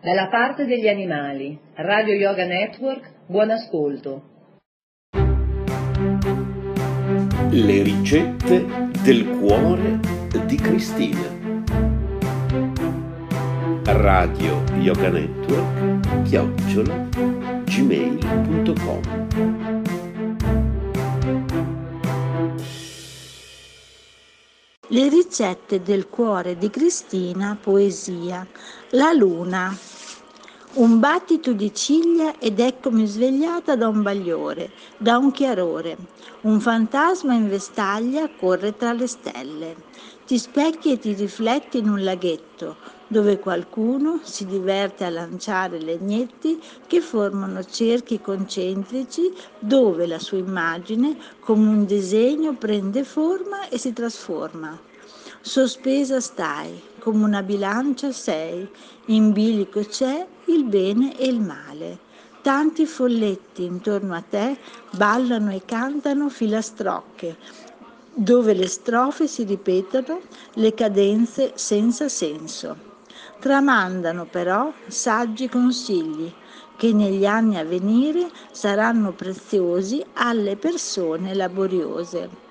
Dalla parte degli animali, Radio Yoga Network, buon ascolto. Le ricette del cuore di Cristina. Radio Yoga Network, chiocciola, gmail.com. Le ricette del cuore di Cristina, poesia. La luna. Un battito di ciglia ed eccomi svegliata da un bagliore, da un chiarore. Un fantasma in vestaglia corre tra le stelle. Ti specchi e ti rifletti in un laghetto, dove qualcuno si diverte a lanciare legnetti che formano cerchi concentrici dove la sua immagine come un disegno prende forma e si trasforma. Sospesa stai, come una bilancia sei, in bilico c'è il bene e il male. Tanti folletti intorno a te ballano e cantano filastrocche, dove le strofe si ripetono, le cadenze senza senso. Tramandano però saggi consigli che negli anni a venire saranno preziosi alle persone laboriose.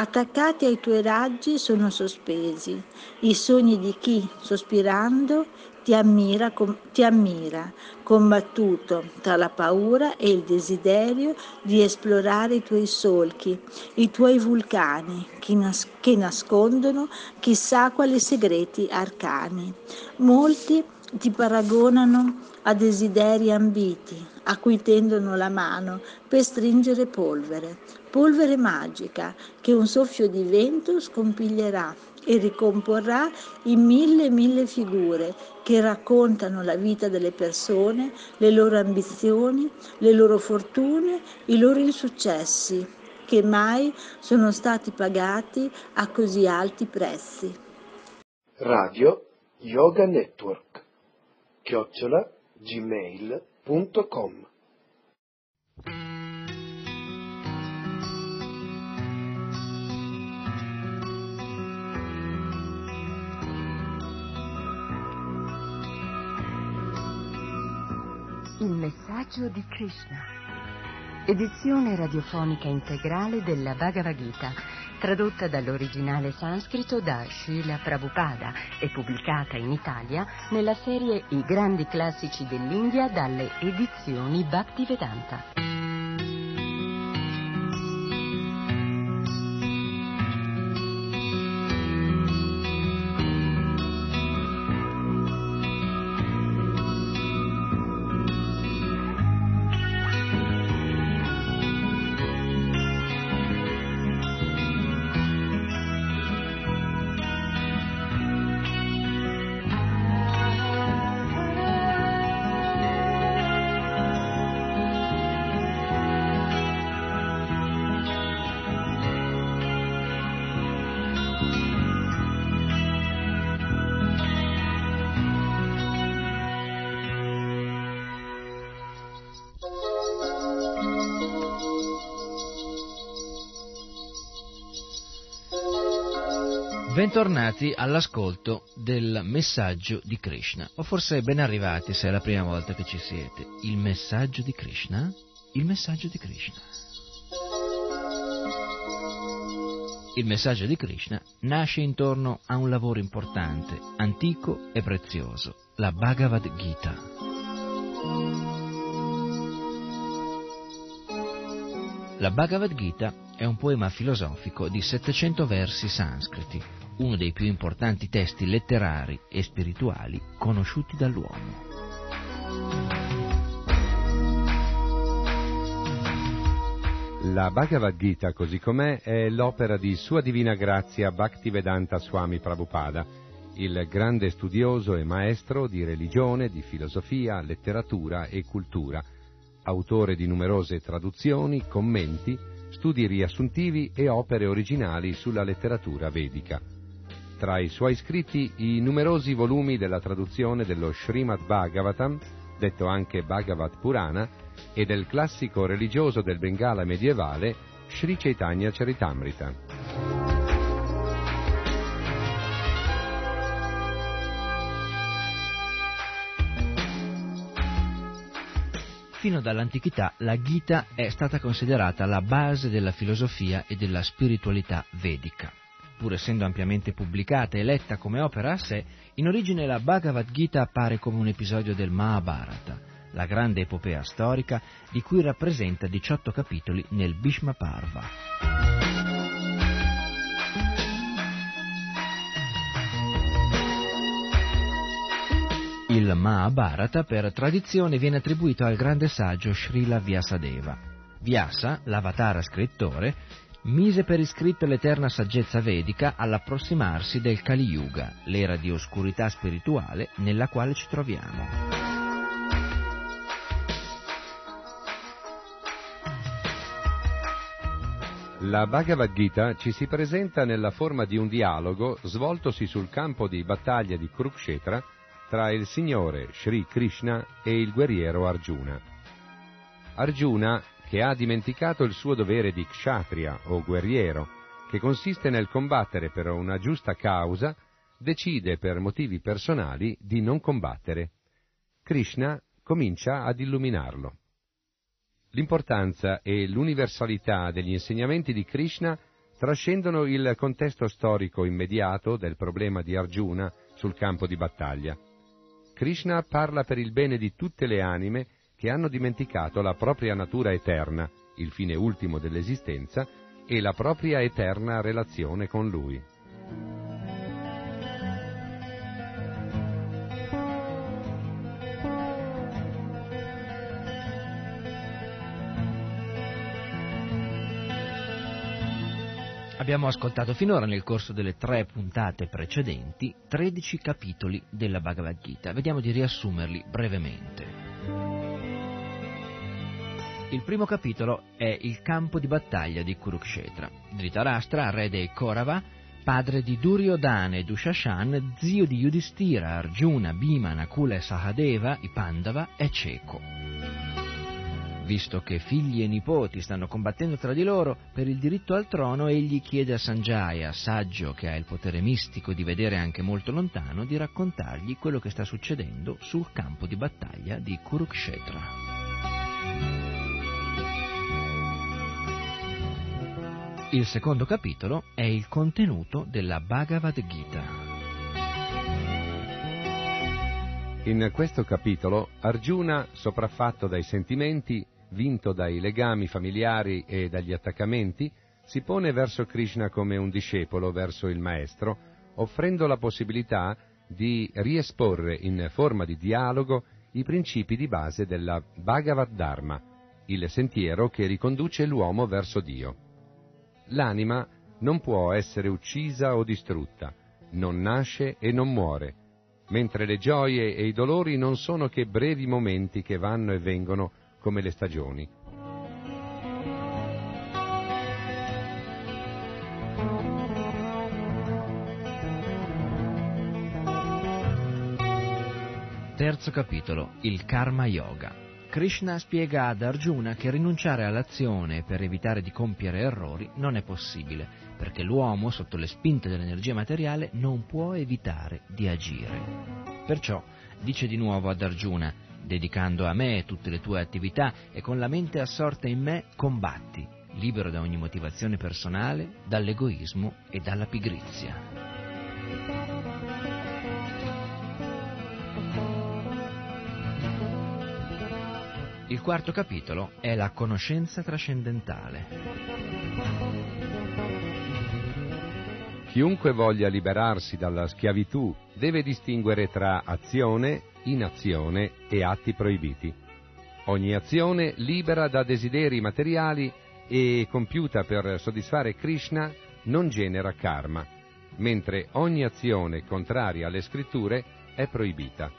Attaccati ai tuoi raggi sono sospesi i sogni di chi, sospirando, ti ammira, ti ammira, combattuto tra la paura e il desiderio di esplorare i tuoi solchi, i tuoi vulcani che, nas- che nascondono chissà quali segreti arcani. Molti ti paragonano a desideri ambiti, a cui tendono la mano per stringere polvere, polvere magica che un soffio di vento scompiglierà e ricomporrà in mille e mille figure che raccontano la vita delle persone, le loro ambizioni, le loro fortune, i loro insuccessi, che mai sono stati pagati a così alti prezzi. Radio Yoga Network chiocciola gmail.com Il messaggio di Krishna. Edizione radiofonica integrale della Bhagavad Gita, tradotta dall'originale sanscrito da Srila Prabhupada e pubblicata in Italia nella serie I grandi classici dell'India dalle edizioni Bhaktivedanta. Bentornati all'ascolto del messaggio di Krishna, o forse ben arrivati se è la prima volta che ci siete. Il messaggio di Krishna? Il messaggio di Krishna. Il messaggio di Krishna nasce intorno a un lavoro importante, antico e prezioso, la Bhagavad Gita. La Bhagavad Gita è un poema filosofico di 700 versi sanscriti, uno dei più importanti testi letterari e spirituali conosciuti dall'uomo. La Bhagavad Gita, così com'è, è l'opera di Sua Divina Grazia Bhaktivedanta Swami Prabhupada, il grande studioso e maestro di religione, di filosofia, letteratura e cultura, autore di numerose traduzioni, commenti, studi riassuntivi e opere originali sulla letteratura vedica. Tra i suoi scritti i numerosi volumi della traduzione dello Srimad Bhagavatam, detto anche Bhagavat Purana, e del classico religioso del Bengala medievale Sri Chaitanya Charitamrita. Fino dall'antichità la Gita è stata considerata la base della filosofia e della spiritualità vedica. Pur essendo ampiamente pubblicata e letta come opera a sé, in origine la Bhagavad Gita appare come un episodio del Mahabharata, la grande epopea storica di cui rappresenta 18 capitoli nel Bhishma Parva. Il Mahabharata per tradizione viene attribuito al grande saggio Srila Vyasadeva. Vyasa, l'avatara scrittore, mise per iscritto l'eterna saggezza vedica all'approssimarsi del Kali Yuga, l'era di oscurità spirituale nella quale ci troviamo. La Bhagavad Gita ci si presenta nella forma di un dialogo svoltosi sul campo di battaglia di Kurukshetra tra il Signore Sri Krishna e il guerriero Arjuna. Arjuna, che ha dimenticato il suo dovere di kshatriya o guerriero, che consiste nel combattere per una giusta causa, decide per motivi personali di non combattere. Krishna comincia ad illuminarlo. L'importanza e l'universalità degli insegnamenti di Krishna trascendono il contesto storico immediato del problema di Arjuna sul campo di battaglia. Krishna parla per il bene di tutte le anime che hanno dimenticato la propria natura eterna, il fine ultimo dell'esistenza, e la propria eterna relazione con Lui. Abbiamo ascoltato finora nel corso delle tre puntate precedenti 13 capitoli della Bhagavad Gita. Vediamo di riassumerli brevemente. Il primo capitolo è il campo di battaglia di Kurukshetra. Dhritarashtra, re dei Korava, padre di Duryodhana e Dushashan, zio di Yudhishthira, Arjuna, Bhima, Nakula e Sahadeva, i Pandava, è cieco visto che figli e nipoti stanno combattendo tra di loro per il diritto al trono, egli chiede a Sanjaya, saggio che ha il potere mistico di vedere anche molto lontano, di raccontargli quello che sta succedendo sul campo di battaglia di Kurukshetra. Il secondo capitolo è il contenuto della Bhagavad Gita. In questo capitolo Arjuna, sopraffatto dai sentimenti, vinto dai legami familiari e dagli attaccamenti, si pone verso Krishna come un discepolo verso il maestro, offrendo la possibilità di riesporre in forma di dialogo i principi di base della Bhagavad Dharma, il sentiero che riconduce l'uomo verso Dio. L'anima non può essere uccisa o distrutta, non nasce e non muore, mentre le gioie e i dolori non sono che brevi momenti che vanno e vengono come le stagioni. Terzo capitolo, il Karma Yoga. Krishna spiega ad Arjuna che rinunciare all'azione per evitare di compiere errori non è possibile, perché l'uomo, sotto le spinte dell'energia materiale, non può evitare di agire. Perciò dice di nuovo ad Arjuna, dedicando a me tutte le tue attività e con la mente assorta in me combatti, libero da ogni motivazione personale, dall'egoismo e dalla pigrizia. Il quarto capitolo è la conoscenza trascendentale. Chiunque voglia liberarsi dalla schiavitù deve distinguere tra azione, inazione e atti proibiti. Ogni azione libera da desideri materiali e compiuta per soddisfare Krishna non genera karma, mentre ogni azione contraria alle scritture è proibita.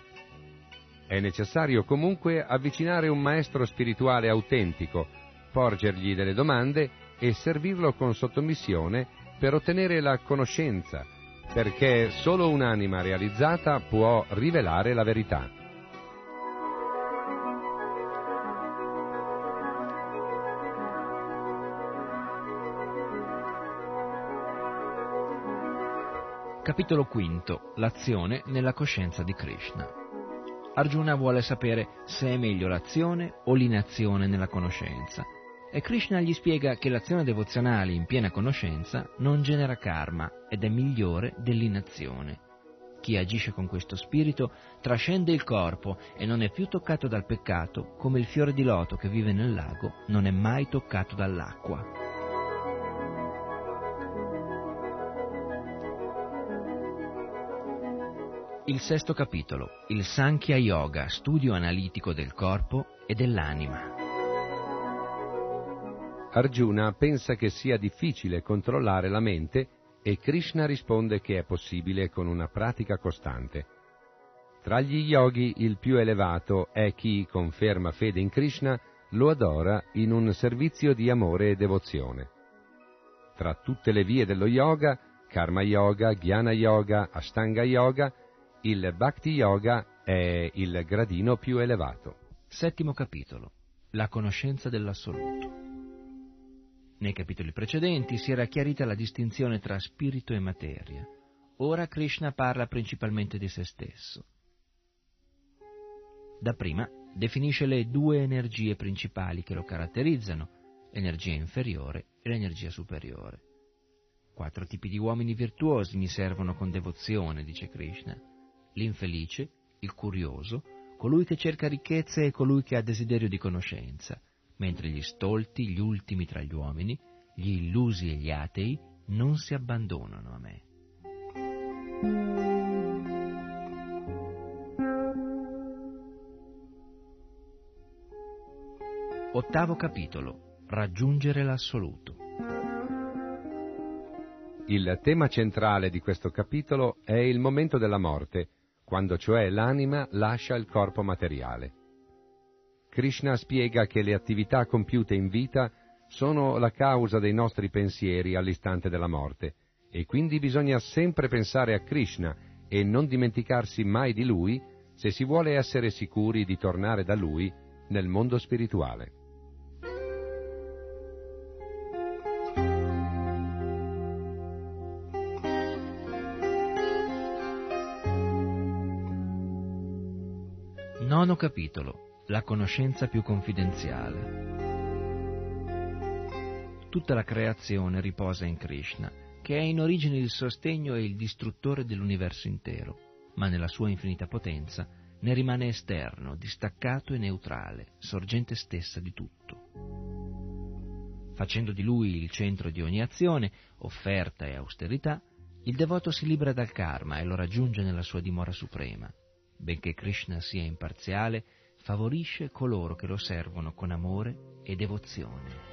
È necessario comunque avvicinare un maestro spirituale autentico, porgergli delle domande e servirlo con sottomissione per ottenere la conoscenza, perché solo un'anima realizzata può rivelare la verità. Capitolo V. L'azione nella coscienza di Krishna. Arjuna vuole sapere se è meglio l'azione o l'inazione nella conoscenza. E Krishna gli spiega che l'azione devozionale in piena conoscenza non genera karma ed è migliore dell'inazione. Chi agisce con questo spirito trascende il corpo e non è più toccato dal peccato come il fiore di loto che vive nel lago non è mai toccato dall'acqua. Il sesto capitolo, il Sankhya Yoga, studio analitico del corpo e dell'anima. Arjuna pensa che sia difficile controllare la mente e Krishna risponde che è possibile con una pratica costante. Tra gli yogi il più elevato è chi, con ferma fede in Krishna, lo adora in un servizio di amore e devozione. Tra tutte le vie dello yoga, Karma Yoga, Jnana Yoga, Ashtanga Yoga, il Bhakti Yoga è il gradino più elevato. Settimo capitolo. La conoscenza dell'assoluto. Nei capitoli precedenti si era chiarita la distinzione tra spirito e materia. Ora Krishna parla principalmente di se stesso. Dapprima definisce le due energie principali che lo caratterizzano, l'energia inferiore e l'energia superiore. Quattro tipi di uomini virtuosi mi servono con devozione, dice Krishna. L'infelice, il curioso, colui che cerca ricchezze e colui che ha desiderio di conoscenza, mentre gli stolti, gli ultimi tra gli uomini, gli illusi e gli atei non si abbandonano a me. Ottavo capitolo. Raggiungere l'assoluto. Il tema centrale di questo capitolo è il momento della morte, quando cioè l'anima lascia il corpo materiale. Krishna spiega che le attività compiute in vita sono la causa dei nostri pensieri all'istante della morte e quindi bisogna sempre pensare a Krishna e non dimenticarsi mai di Lui se si vuole essere sicuri di tornare da Lui nel mondo spirituale. Nono capitolo la conoscenza più confidenziale. Tutta la creazione riposa in Krishna, che è in origine il sostegno e il distruttore dell'universo intero, ma nella sua infinita potenza ne rimane esterno, distaccato e neutrale, sorgente stessa di tutto. Facendo di lui il centro di ogni azione, offerta e austerità, il devoto si libera dal karma e lo raggiunge nella sua dimora suprema. Benché Krishna sia imparziale, favorisce coloro che lo servono con amore e devozione.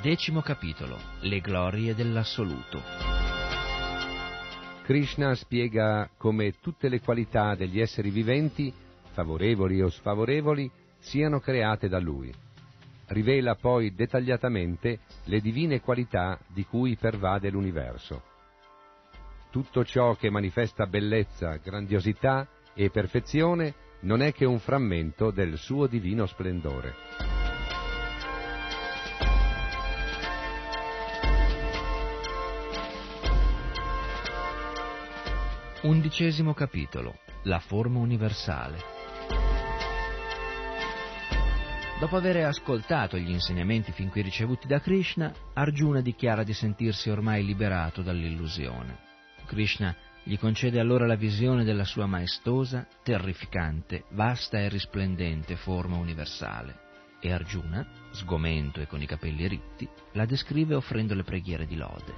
Decimo capitolo. Le glorie dell'assoluto. Krishna spiega come tutte le qualità degli esseri viventi, favorevoli o sfavorevoli, siano create da lui rivela poi dettagliatamente le divine qualità di cui pervade l'universo. Tutto ciò che manifesta bellezza, grandiosità e perfezione non è che un frammento del suo divino splendore. Undicesimo capitolo. La forma universale. Dopo aver ascoltato gli insegnamenti fin qui ricevuti da Krishna, Arjuna dichiara di sentirsi ormai liberato dall'illusione. Krishna gli concede allora la visione della sua maestosa, terrificante, vasta e risplendente forma universale e Arjuna, sgomento e con i capelli ritti, la descrive offrendo le preghiere di lode.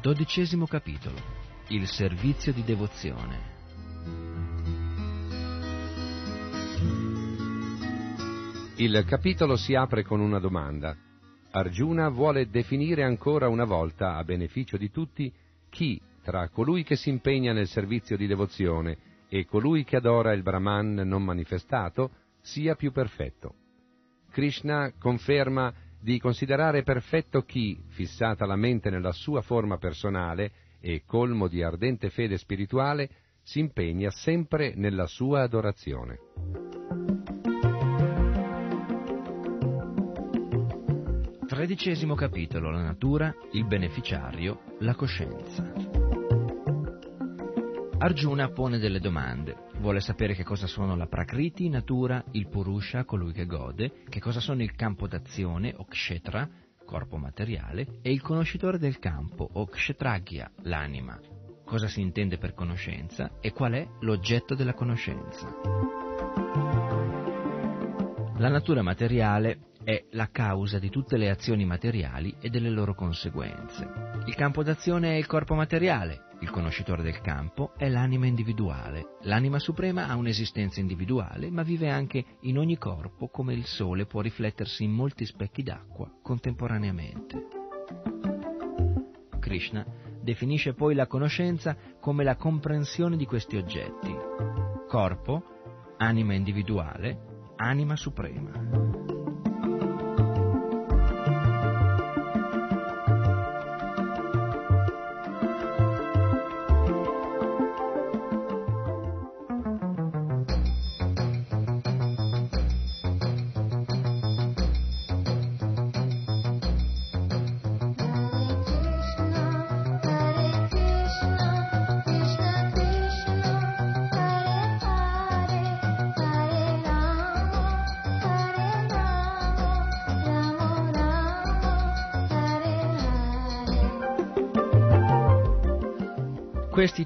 Dodicesimo capitolo il servizio di devozione. Il capitolo si apre con una domanda. Arjuna vuole definire ancora una volta, a beneficio di tutti, chi tra colui che si impegna nel servizio di devozione e colui che adora il Brahman non manifestato sia più perfetto. Krishna conferma di considerare perfetto chi, fissata la mente nella sua forma personale, e colmo di ardente fede spirituale, si impegna sempre nella sua adorazione. Tredicesimo capitolo, la natura, il beneficiario, la coscienza. Arjuna pone delle domande. Vuole sapere che cosa sono la Prakriti, natura, il Purusha, colui che gode, che cosa sono il campo d'azione, o Kshetra, corpo materiale, e il conoscitore del campo, o Kshetragya, l'anima. Cosa si intende per conoscenza e qual è l'oggetto della conoscenza. La natura materiale è la causa di tutte le azioni materiali e delle loro conseguenze. Il campo d'azione è il corpo materiale, il conoscitore del campo è l'anima individuale. L'anima suprema ha un'esistenza individuale, ma vive anche in ogni corpo come il sole può riflettersi in molti specchi d'acqua contemporaneamente. Krishna definisce poi la conoscenza come la comprensione di questi oggetti. Corpo, anima individuale, anima suprema.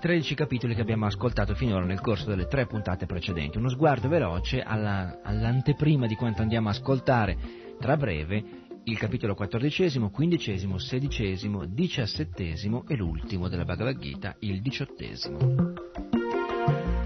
13 capitoli che abbiamo ascoltato finora nel corso delle tre puntate precedenti. Uno sguardo veloce alla, all'anteprima di quanto andiamo a ascoltare tra breve il capitolo quattordicesimo, quindicesimo, sedicesimo, diciassettesimo e l'ultimo della Bhagavad Gita, il diciottesimo.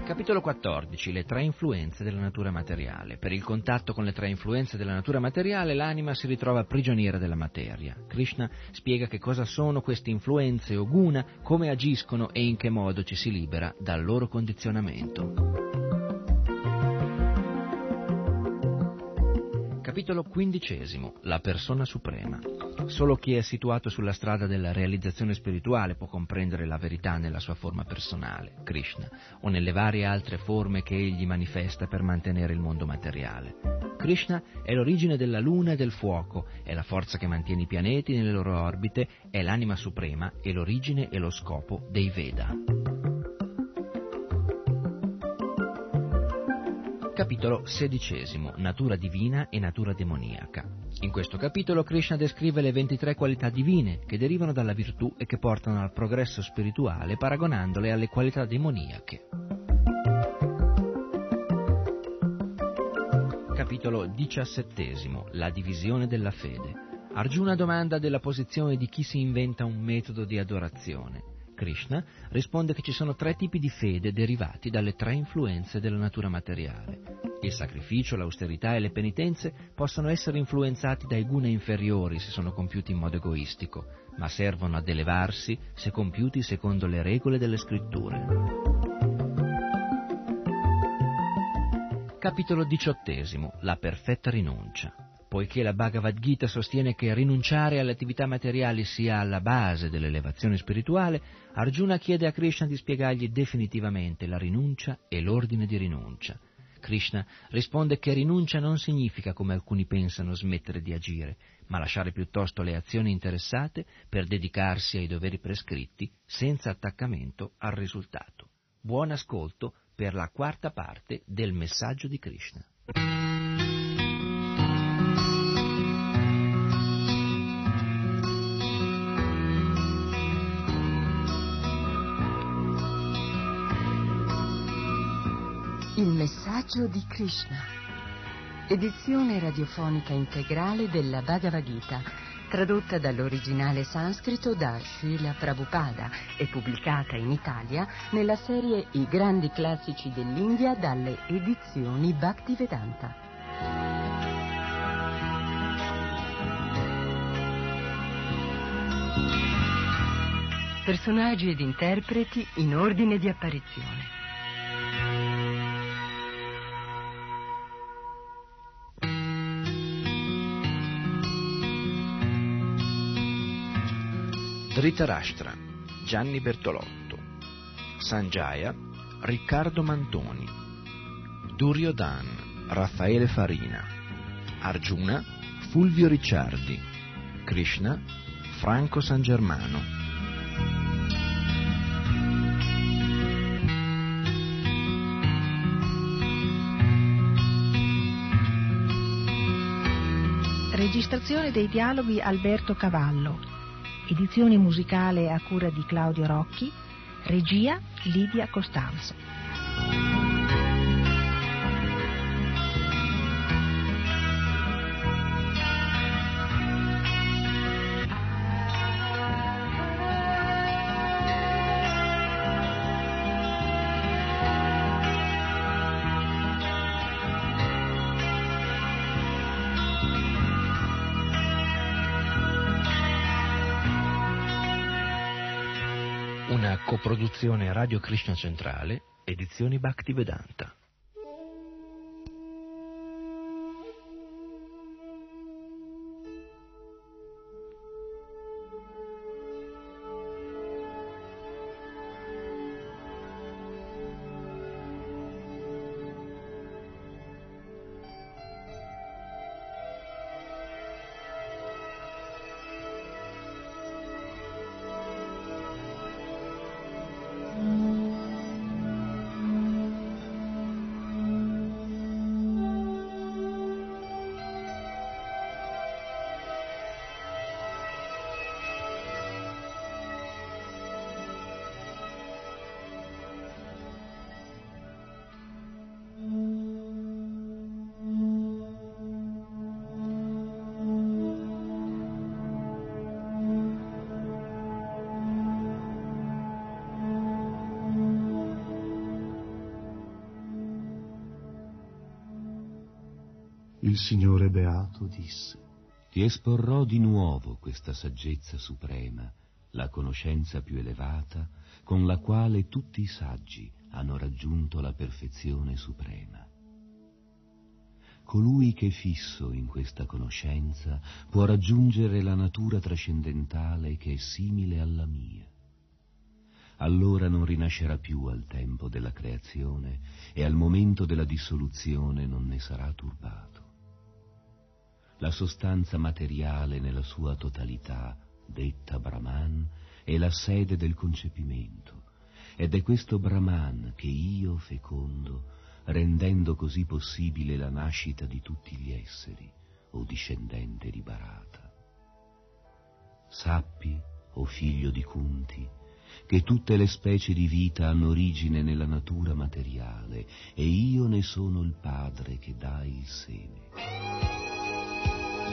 Capitolo 14. Le tre influenze della natura materiale. Per il contatto con le tre influenze della natura materiale l'anima si ritrova prigioniera della materia. Krishna spiega che cosa sono queste influenze o guna, come agiscono e in che modo ci si libera dal loro condizionamento. Capitolo quindicesimo. La persona suprema. Solo chi è situato sulla strada della realizzazione spirituale può comprendere la verità nella sua forma personale, Krishna, o nelle varie altre forme che egli manifesta per mantenere il mondo materiale. Krishna è l'origine della luna e del fuoco, è la forza che mantiene i pianeti nelle loro orbite, è l'anima suprema e l'origine e lo scopo dei Veda. Capitolo XVI. Natura divina e natura demoniaca. In questo capitolo Krishna descrive le 23 qualità divine che derivano dalla virtù e che portano al progresso spirituale paragonandole alle qualità demoniache. Capitolo XVII. La divisione della fede. Arjuna domanda della posizione di chi si inventa un metodo di adorazione. Krishna risponde che ci sono tre tipi di fede derivati dalle tre influenze della natura materiale. Il sacrificio, l'austerità e le penitenze possono essere influenzati dai guna inferiori se sono compiuti in modo egoistico, ma servono ad elevarsi se compiuti secondo le regole delle scritture. Capitolo XVIII. La perfetta rinuncia. Poiché la Bhagavad Gita sostiene che rinunciare alle attività materiali sia alla base dell'elevazione spirituale, Arjuna chiede a Krishna di spiegargli definitivamente la rinuncia e l'ordine di rinuncia. Krishna risponde che rinuncia non significa, come alcuni pensano, smettere di agire, ma lasciare piuttosto le azioni interessate per dedicarsi ai doveri prescritti senza attaccamento al risultato. Buon ascolto per la quarta parte del messaggio di Krishna. Messaggio di Krishna. Edizione radiofonica integrale della Bhagavad Gita, tradotta dall'originale sanscrito da Srila Prabhupada e pubblicata in Italia nella serie I grandi classici dell'India dalle edizioni Bhaktivedanta. Personaggi ed interpreti in ordine di apparizione. Dhritarashtra, Gianni Bertolotto, Sanjaya, Riccardo Mantoni, Duriodan, Raffaele Farina, Arjuna, Fulvio Ricciardi, Krishna, Franco San Germano. Registrazione dei dialoghi Alberto Cavallo. Edizione musicale a cura di Claudio Rocchi. Regia Lidia Costanzo. Una coproduzione Radio Krishna Centrale, edizioni Bhaktivedanta. Il Signore Beato disse, Ti esporrò di nuovo questa saggezza suprema, la conoscenza più elevata, con la quale tutti i saggi hanno raggiunto la perfezione suprema. Colui che è fisso in questa conoscenza può raggiungere la natura trascendentale che è simile alla mia. Allora non rinascerà più al tempo della creazione e al momento della dissoluzione non ne sarà turbato. La sostanza materiale nella sua totalità, detta Brahman, è la sede del concepimento ed è questo Brahman che io fecondo, rendendo così possibile la nascita di tutti gli esseri, o discendente di Bharata. Sappi, o figlio di Kunti, che tutte le specie di vita hanno origine nella natura materiale e io ne sono il padre che dà il seme.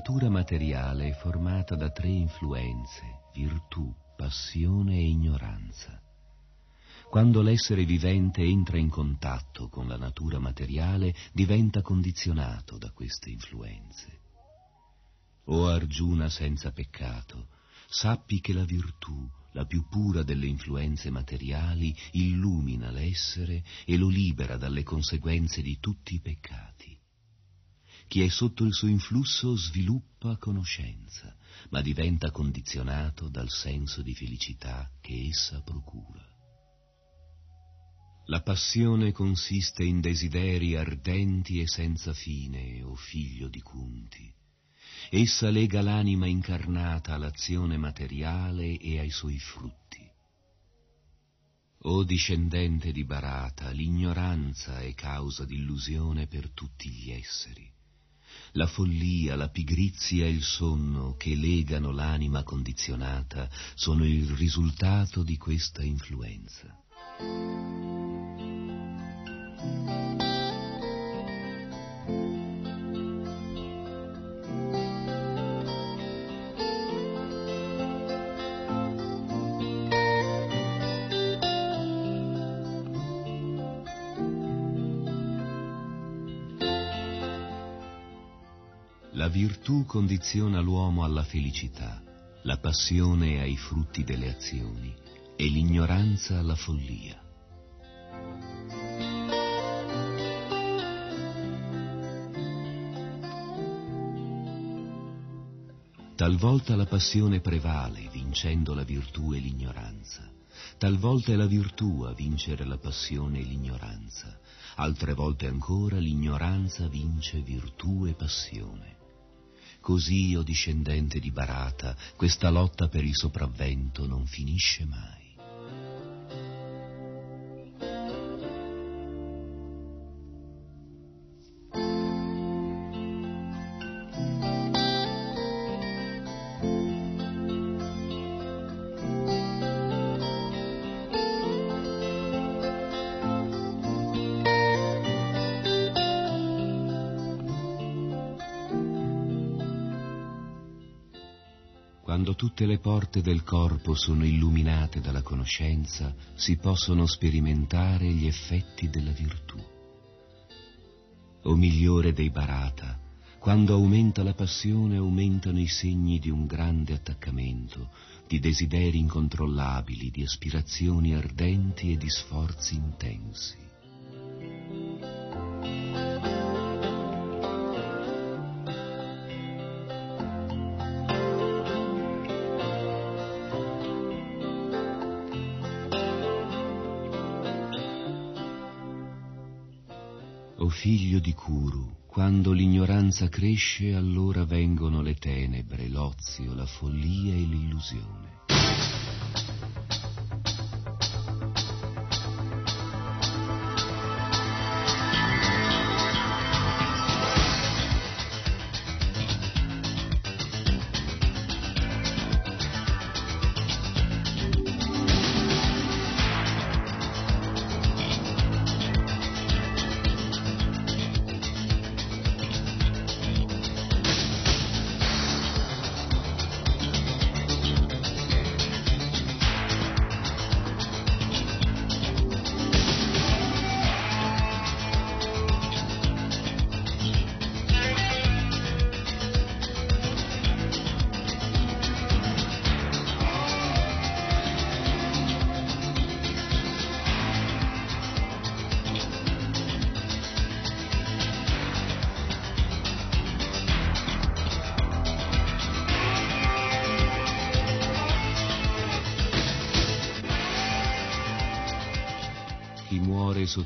natura materiale è formata da tre influenze, virtù, passione e ignoranza. Quando l'essere vivente entra in contatto con la natura materiale, diventa condizionato da queste influenze. O Arjuna senza peccato, sappi che la virtù, la più pura delle influenze materiali, illumina l'essere e lo libera dalle conseguenze di tutti i peccati. Chi è sotto il suo influsso sviluppa conoscenza, ma diventa condizionato dal senso di felicità che essa procura. La passione consiste in desideri ardenti e senza fine, o figlio di Kunti. Essa lega l'anima incarnata all'azione materiale e ai suoi frutti. O discendente di Barata, l'ignoranza è causa d'illusione per tutti gli esseri la follia, la pigrizia e il sonno che legano l'anima condizionata sono il risultato di questa influenza. Virtù condiziona l'uomo alla felicità, la passione ai frutti delle azioni e l'ignoranza alla follia. Talvolta la passione prevale, vincendo la virtù e l'ignoranza. Talvolta è la virtù a vincere la passione e l'ignoranza. Altre volte ancora l'ignoranza vince virtù e passione. Così, o discendente di Barata, questa lotta per il sopravvento non finisce mai. Tutte le porte del corpo sono illuminate dalla conoscenza, si possono sperimentare gli effetti della virtù. O migliore dei Barata, quando aumenta la passione aumentano i segni di un grande attaccamento, di desideri incontrollabili, di aspirazioni ardenti e di sforzi intensi. Kuru, quando l'ignoranza cresce, allora vengono le tenebre, l'ozio, la follia e l'illusione.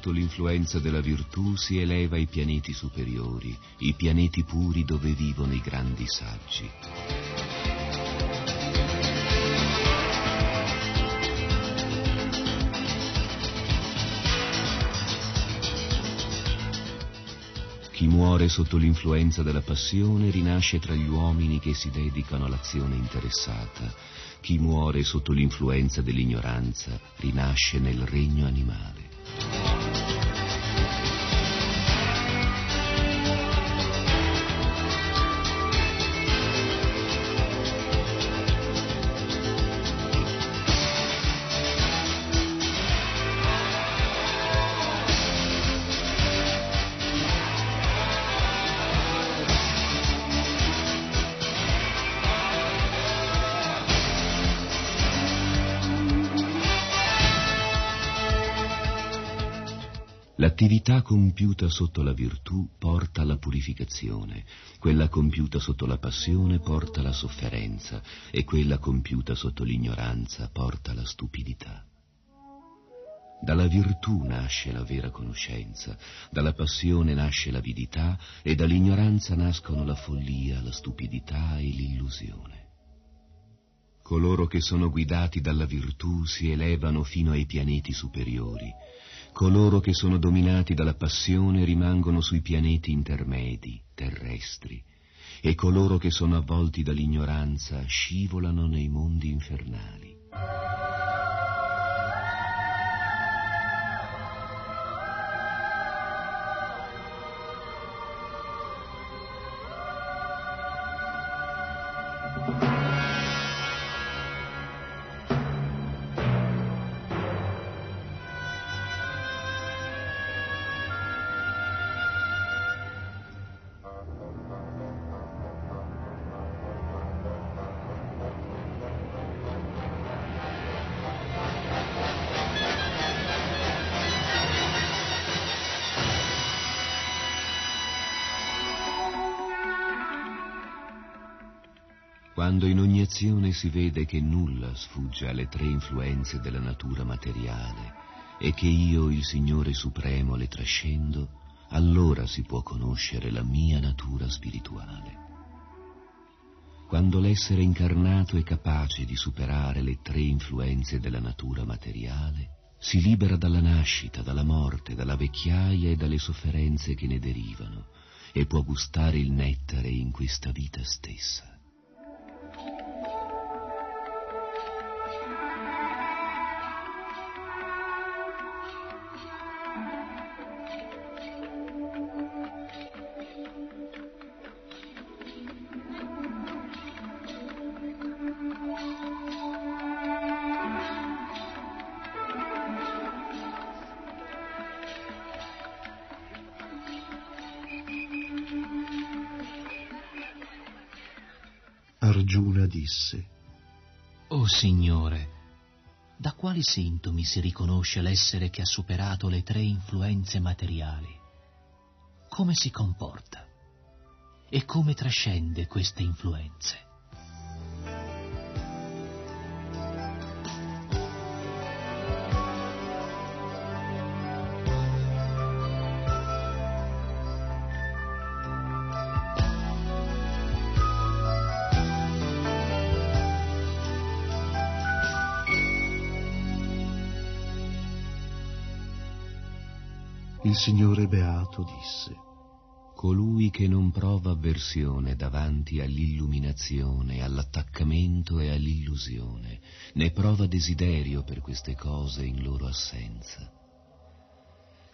Sotto l'influenza della virtù si eleva ai pianeti superiori, i pianeti puri dove vivono i grandi saggi. Chi muore sotto l'influenza della passione rinasce tra gli uomini che si dedicano all'azione interessata. Chi muore sotto l'influenza dell'ignoranza rinasce nel regno animale. L'attività compiuta sotto la virtù porta alla purificazione, quella compiuta sotto la passione porta alla sofferenza e quella compiuta sotto l'ignoranza porta alla stupidità. Dalla virtù nasce la vera conoscenza, dalla passione nasce l'avidità e dall'ignoranza nascono la follia, la stupidità e l'illusione. Coloro che sono guidati dalla virtù si elevano fino ai pianeti superiori, coloro che sono dominati dalla passione rimangono sui pianeti intermedi, terrestri, e coloro che sono avvolti dall'ignoranza scivolano nei mondi infernali. Si vede che nulla sfugge alle tre influenze della natura materiale e che io, il Signore Supremo, le trascendo, allora si può conoscere la mia natura spirituale. Quando l'essere incarnato è capace di superare le tre influenze della natura materiale, si libera dalla nascita, dalla morte, dalla vecchiaia e dalle sofferenze che ne derivano e può gustare il nettare in questa vita stessa. Signore, da quali sintomi si riconosce l'essere che ha superato le tre influenze materiali? Come si comporta? E come trascende queste influenze? Il Signore Beato disse, Colui che non prova avversione davanti all'illuminazione, all'attaccamento e all'illusione, né prova desiderio per queste cose in loro assenza,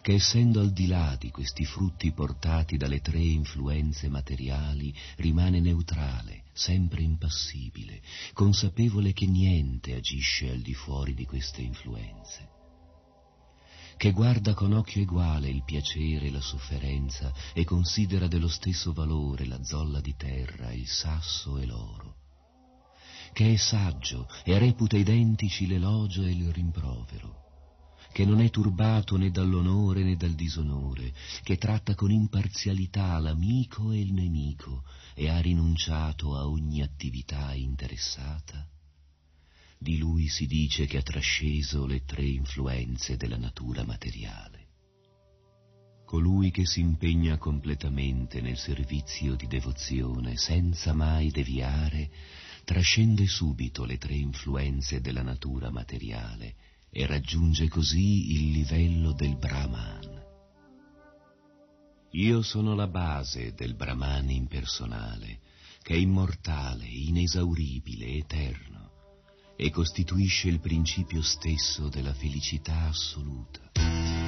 che essendo al di là di questi frutti portati dalle tre influenze materiali, rimane neutrale, sempre impassibile, consapevole che niente agisce al di fuori di queste influenze che guarda con occhio eguale il piacere e la sofferenza e considera dello stesso valore la zolla di terra, il sasso e l'oro, che è saggio e reputa identici l'elogio e il rimprovero, che non è turbato né dall'onore né dal disonore, che tratta con imparzialità l'amico e il nemico e ha rinunciato a ogni attività interessata, di lui si dice che ha trasceso le tre influenze della natura materiale. Colui che si impegna completamente nel servizio di devozione senza mai deviare, trascende subito le tre influenze della natura materiale e raggiunge così il livello del Brahman. Io sono la base del Brahman impersonale, che è immortale, inesauribile, eterno e costituisce il principio stesso della felicità assoluta.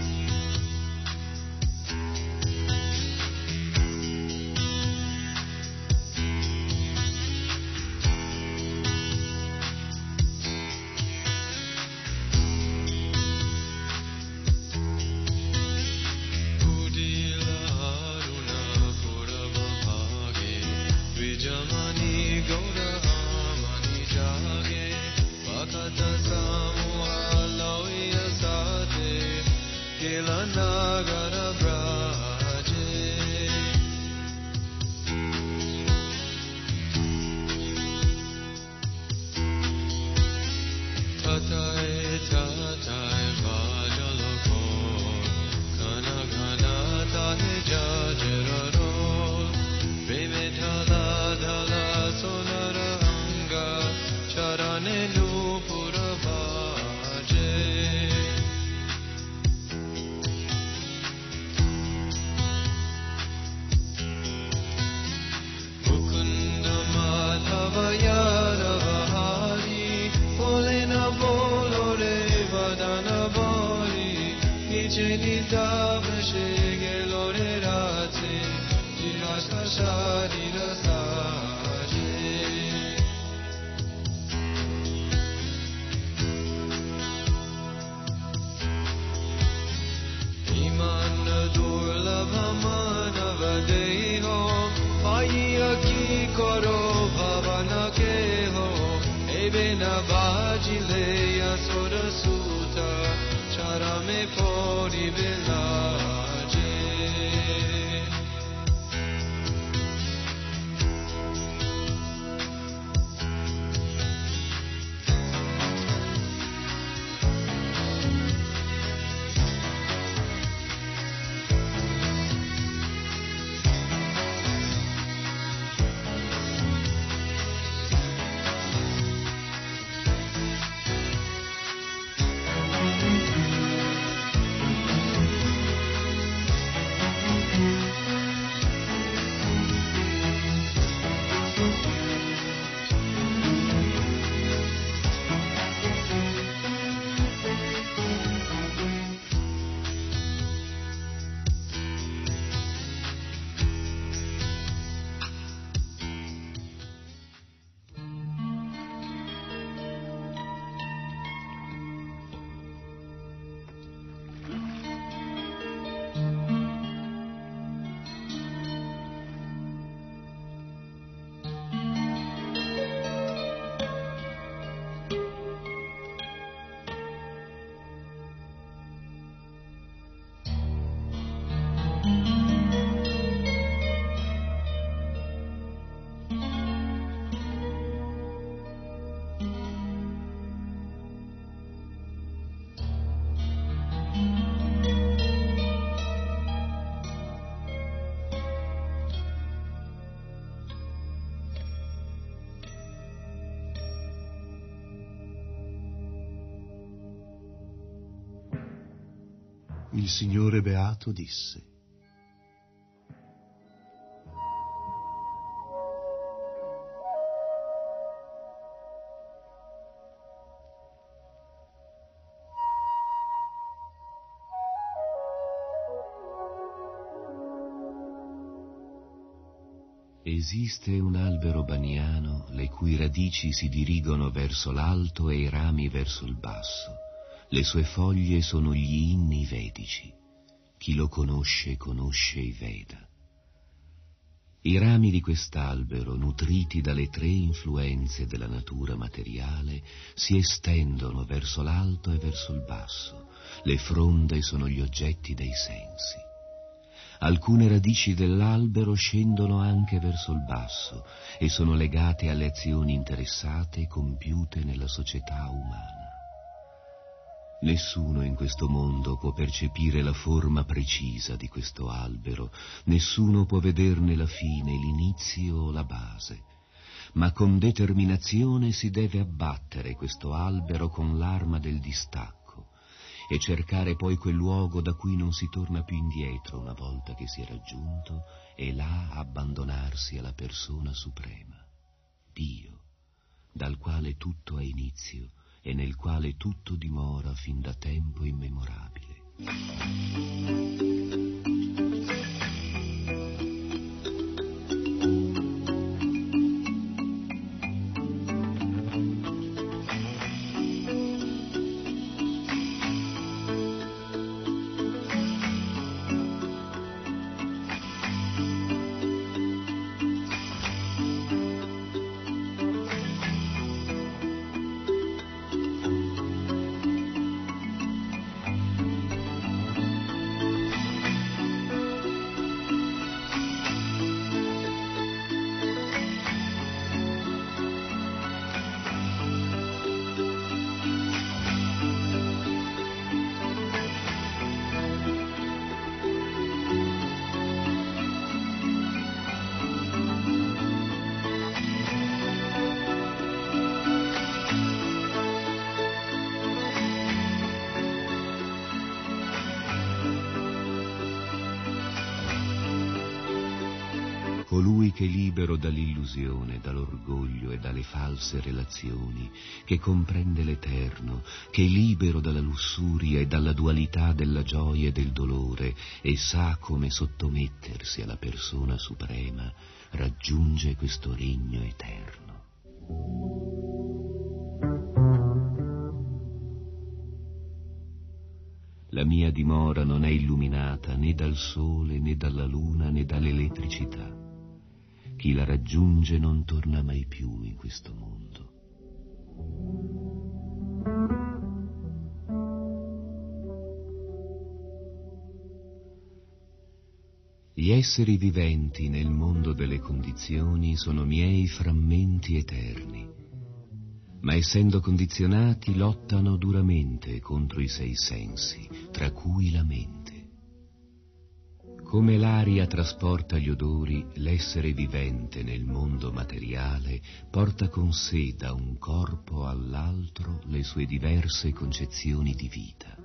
Il Signore Beato disse, Esiste un albero baniano le cui radici si dirigono verso l'alto e i rami verso il basso. Le sue foglie sono gli inni vedici. Chi lo conosce conosce i Veda. I rami di quest'albero, nutriti dalle tre influenze della natura materiale, si estendono verso l'alto e verso il basso. Le fronde sono gli oggetti dei sensi. Alcune radici dell'albero scendono anche verso il basso e sono legate alle azioni interessate compiute nella società umana. Nessuno in questo mondo può percepire la forma precisa di questo albero, nessuno può vederne la fine, l'inizio o la base, ma con determinazione si deve abbattere questo albero con l'arma del distacco e cercare poi quel luogo da cui non si torna più indietro una volta che si è raggiunto e là abbandonarsi alla persona suprema, Dio, dal quale tutto ha inizio e nel quale tutto dimora fin da tempo immemorabile. Dall'illusione, dall'orgoglio e dalle false relazioni, che comprende l'eterno, che libero dalla lussuria e dalla dualità della gioia e del dolore e sa come sottomettersi alla persona suprema, raggiunge questo regno eterno. La mia dimora non è illuminata né dal sole né dalla luna né dall'elettricità chi la raggiunge non torna mai più in questo mondo. Gli esseri viventi nel mondo delle condizioni sono miei frammenti eterni, ma essendo condizionati lottano duramente contro i sei sensi, tra cui la mente. Come l'aria trasporta gli odori, l'essere vivente nel mondo materiale porta con sé da un corpo all'altro le sue diverse concezioni di vita.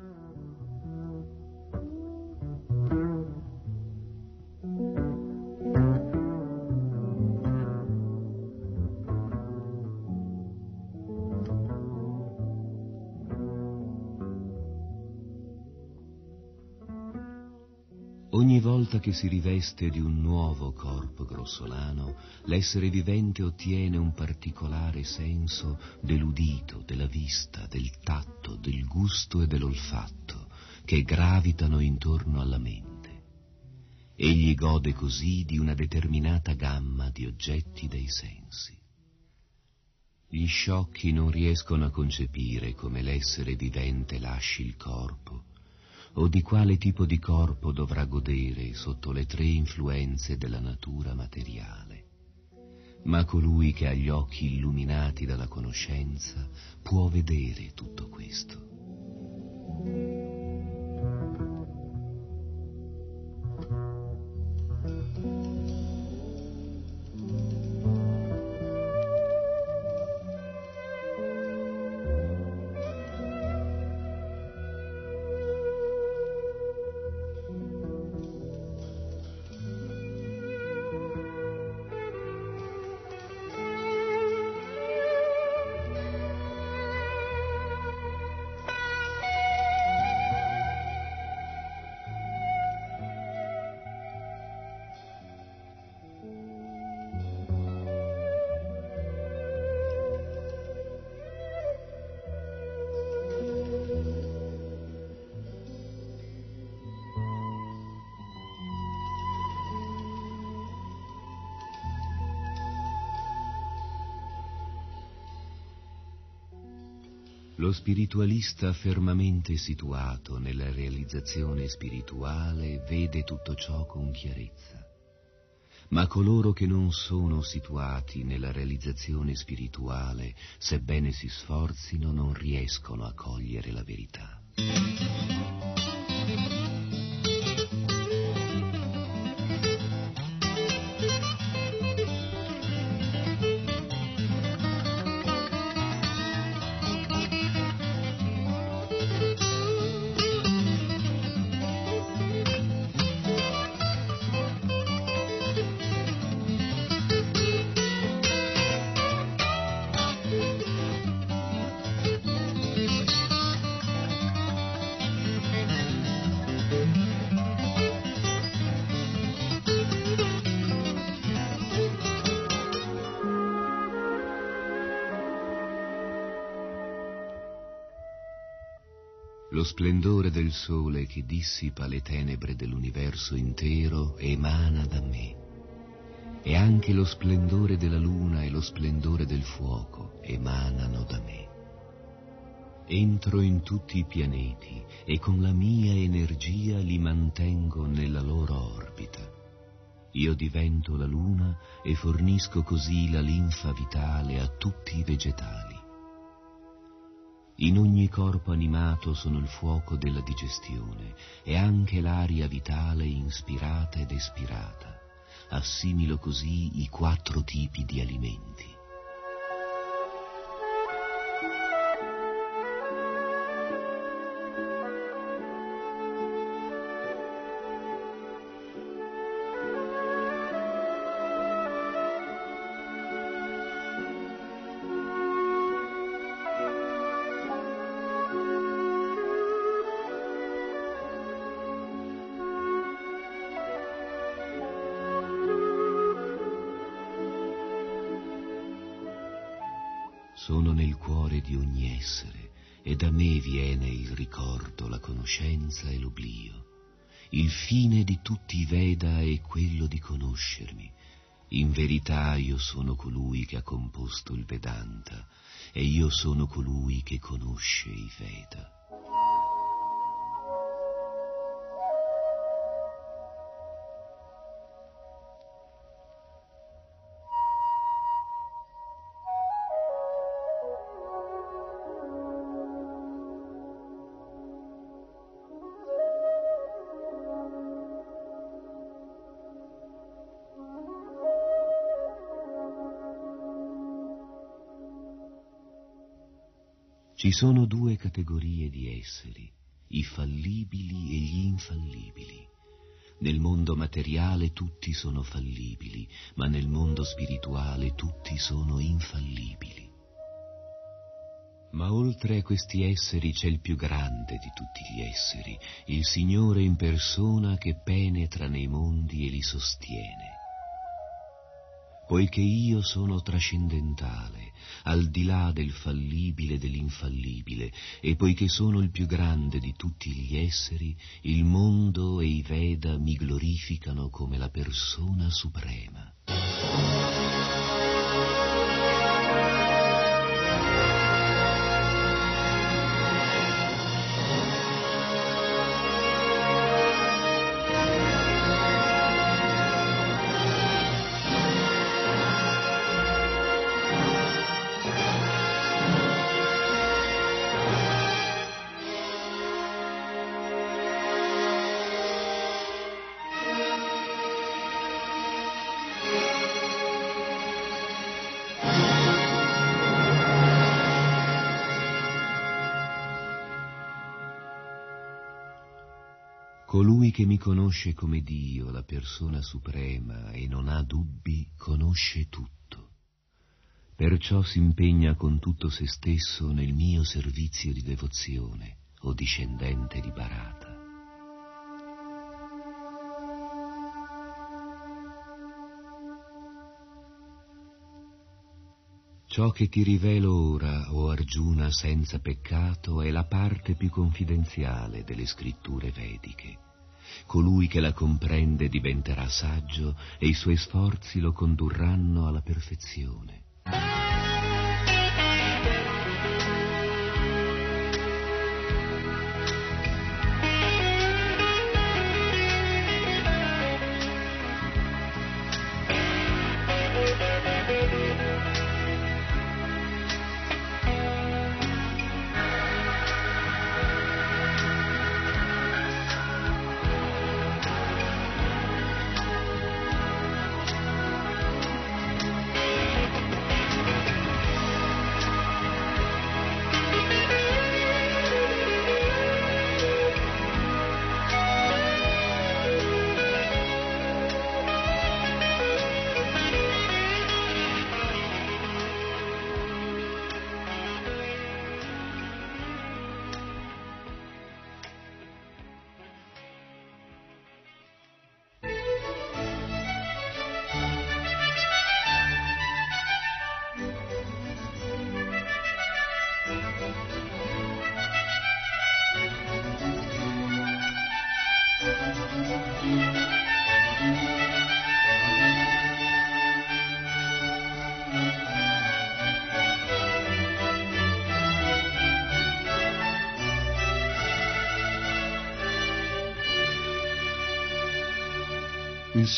Che si riveste di un nuovo corpo grossolano, l'essere vivente ottiene un particolare senso dell'udito, della vista, del tatto, del gusto e dell'olfatto, che gravitano intorno alla mente. Egli gode così di una determinata gamma di oggetti dei sensi. Gli sciocchi non riescono a concepire come l'essere vivente lasci il corpo o di quale tipo di corpo dovrà godere sotto le tre influenze della natura materiale. Ma colui che ha gli occhi illuminati dalla conoscenza può vedere tutto questo. Spiritualista fermamente situato nella realizzazione spirituale vede tutto ciò con chiarezza. Ma coloro che non sono situati nella realizzazione spirituale, sebbene si sforzino, non riescono a cogliere la verità. Lo splendore del sole che dissipa le tenebre dell'universo intero emana da me. E anche lo splendore della luna e lo splendore del fuoco emanano da me. Entro in tutti i pianeti e con la mia energia li mantengo nella loro orbita. Io divento la luna e fornisco così la linfa vitale a tutti i vegetali. In ogni corpo animato sono il fuoco della digestione e anche l'aria vitale inspirata ed espirata. Assimilo così i quattro tipi di alimenti. Conoscenza e l'oblio. Il fine di tutti i Veda è quello di conoscermi. In verità io sono colui che ha composto il Vedanta e io sono colui che conosce i Veda. Ci sono due categorie di esseri, i fallibili e gli infallibili. Nel mondo materiale tutti sono fallibili, ma nel mondo spirituale tutti sono infallibili. Ma oltre a questi esseri c'è il più grande di tutti gli esseri, il Signore in persona che penetra nei mondi e li sostiene. Poiché io sono trascendentale, al di là del fallibile e dell'infallibile, e poiché sono il più grande di tutti gli esseri, il mondo e i Veda mi glorificano come la persona suprema. Conosce come Dio, la persona suprema, e non ha dubbi, conosce tutto. Perciò si impegna con tutto se stesso nel mio servizio di devozione, o discendente di Barata. Ciò che ti rivelo ora, o Arjuna, senza peccato, è la parte più confidenziale delle scritture vediche. Colui che la comprende diventerà saggio e i suoi sforzi lo condurranno alla perfezione.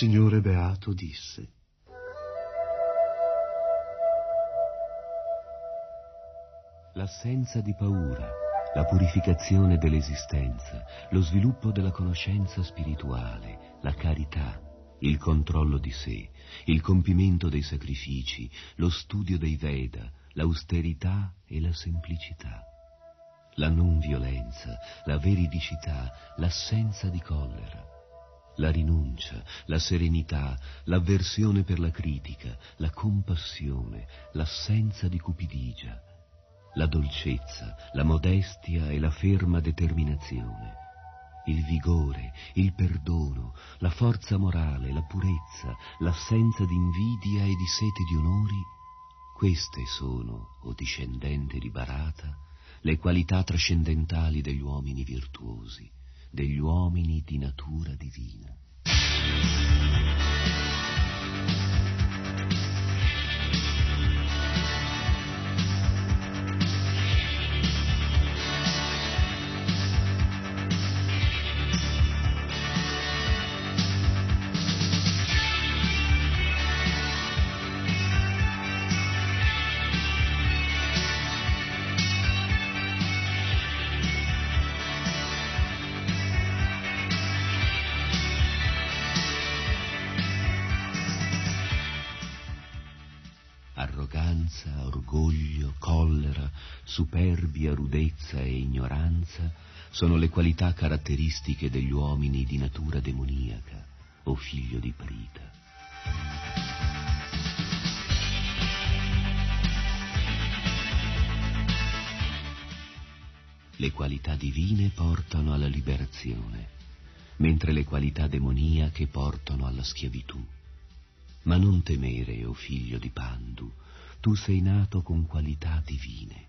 Signore Beato disse, L'assenza di paura, la purificazione dell'esistenza, lo sviluppo della conoscenza spirituale, la carità, il controllo di sé, il compimento dei sacrifici, lo studio dei Veda, l'austerità e la semplicità, la non violenza, la veridicità, l'assenza di collera, la rinuncia, la serenità, l'avversione per la critica, la compassione, l'assenza di cupidigia, la dolcezza, la modestia e la ferma determinazione, il vigore, il perdono, la forza morale, la purezza, l'assenza di invidia e di sete di onori, queste sono, o discendente di Barata, le qualità trascendentali degli uomini virtuosi, degli uomini di natura divina. Sono le qualità caratteristiche degli uomini di natura demoniaca, o figlio di Prita. Le qualità divine portano alla liberazione, mentre le qualità demoniache portano alla schiavitù. Ma non temere, o figlio di Pandu, tu sei nato con qualità divine.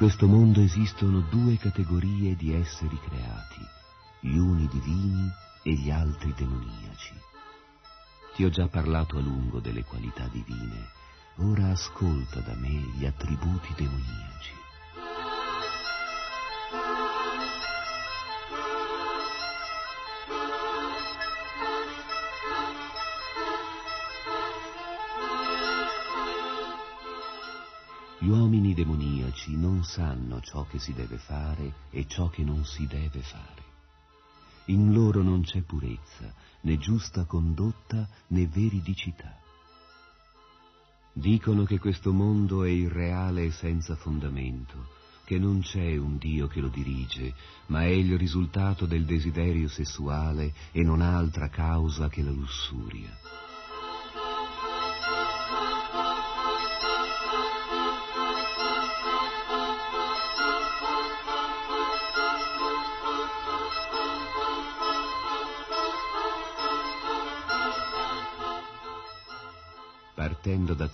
Questo mondo esistono due categorie di esseri creati, gli uni divini e gli altri demoniaci. Ti ho già parlato a lungo delle qualità divine, ora ascolta da me gli attributi demoniaci. Gli uomini demoniaci non sanno ciò che si deve fare e ciò che non si deve fare. In loro non c'è purezza, né giusta condotta, né veridicità. Dicono che questo mondo è irreale e senza fondamento, che non c'è un Dio che lo dirige, ma è il risultato del desiderio sessuale e non ha altra causa che la lussuria.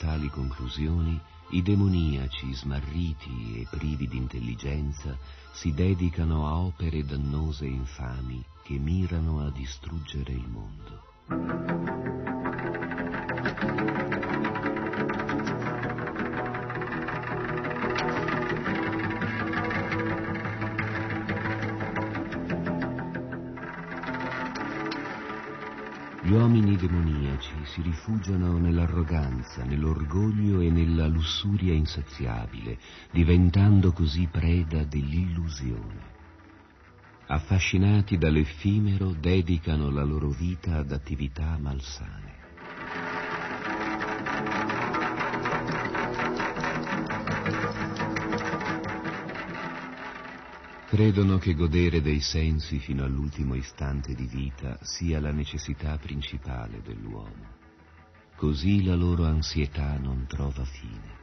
Tali conclusioni, i demoniaci, smarriti e privi di intelligenza, si dedicano a opere dannose e infami che mirano a distruggere il mondo. Demoniaci si rifugiano nell'arroganza, nell'orgoglio e nella lussuria insaziabile, diventando così preda dell'illusione. Affascinati dall'effimero, dedicano la loro vita ad attività malsane. Credono che godere dei sensi fino all'ultimo istante di vita sia la necessità principale dell'uomo. Così la loro ansietà non trova fine.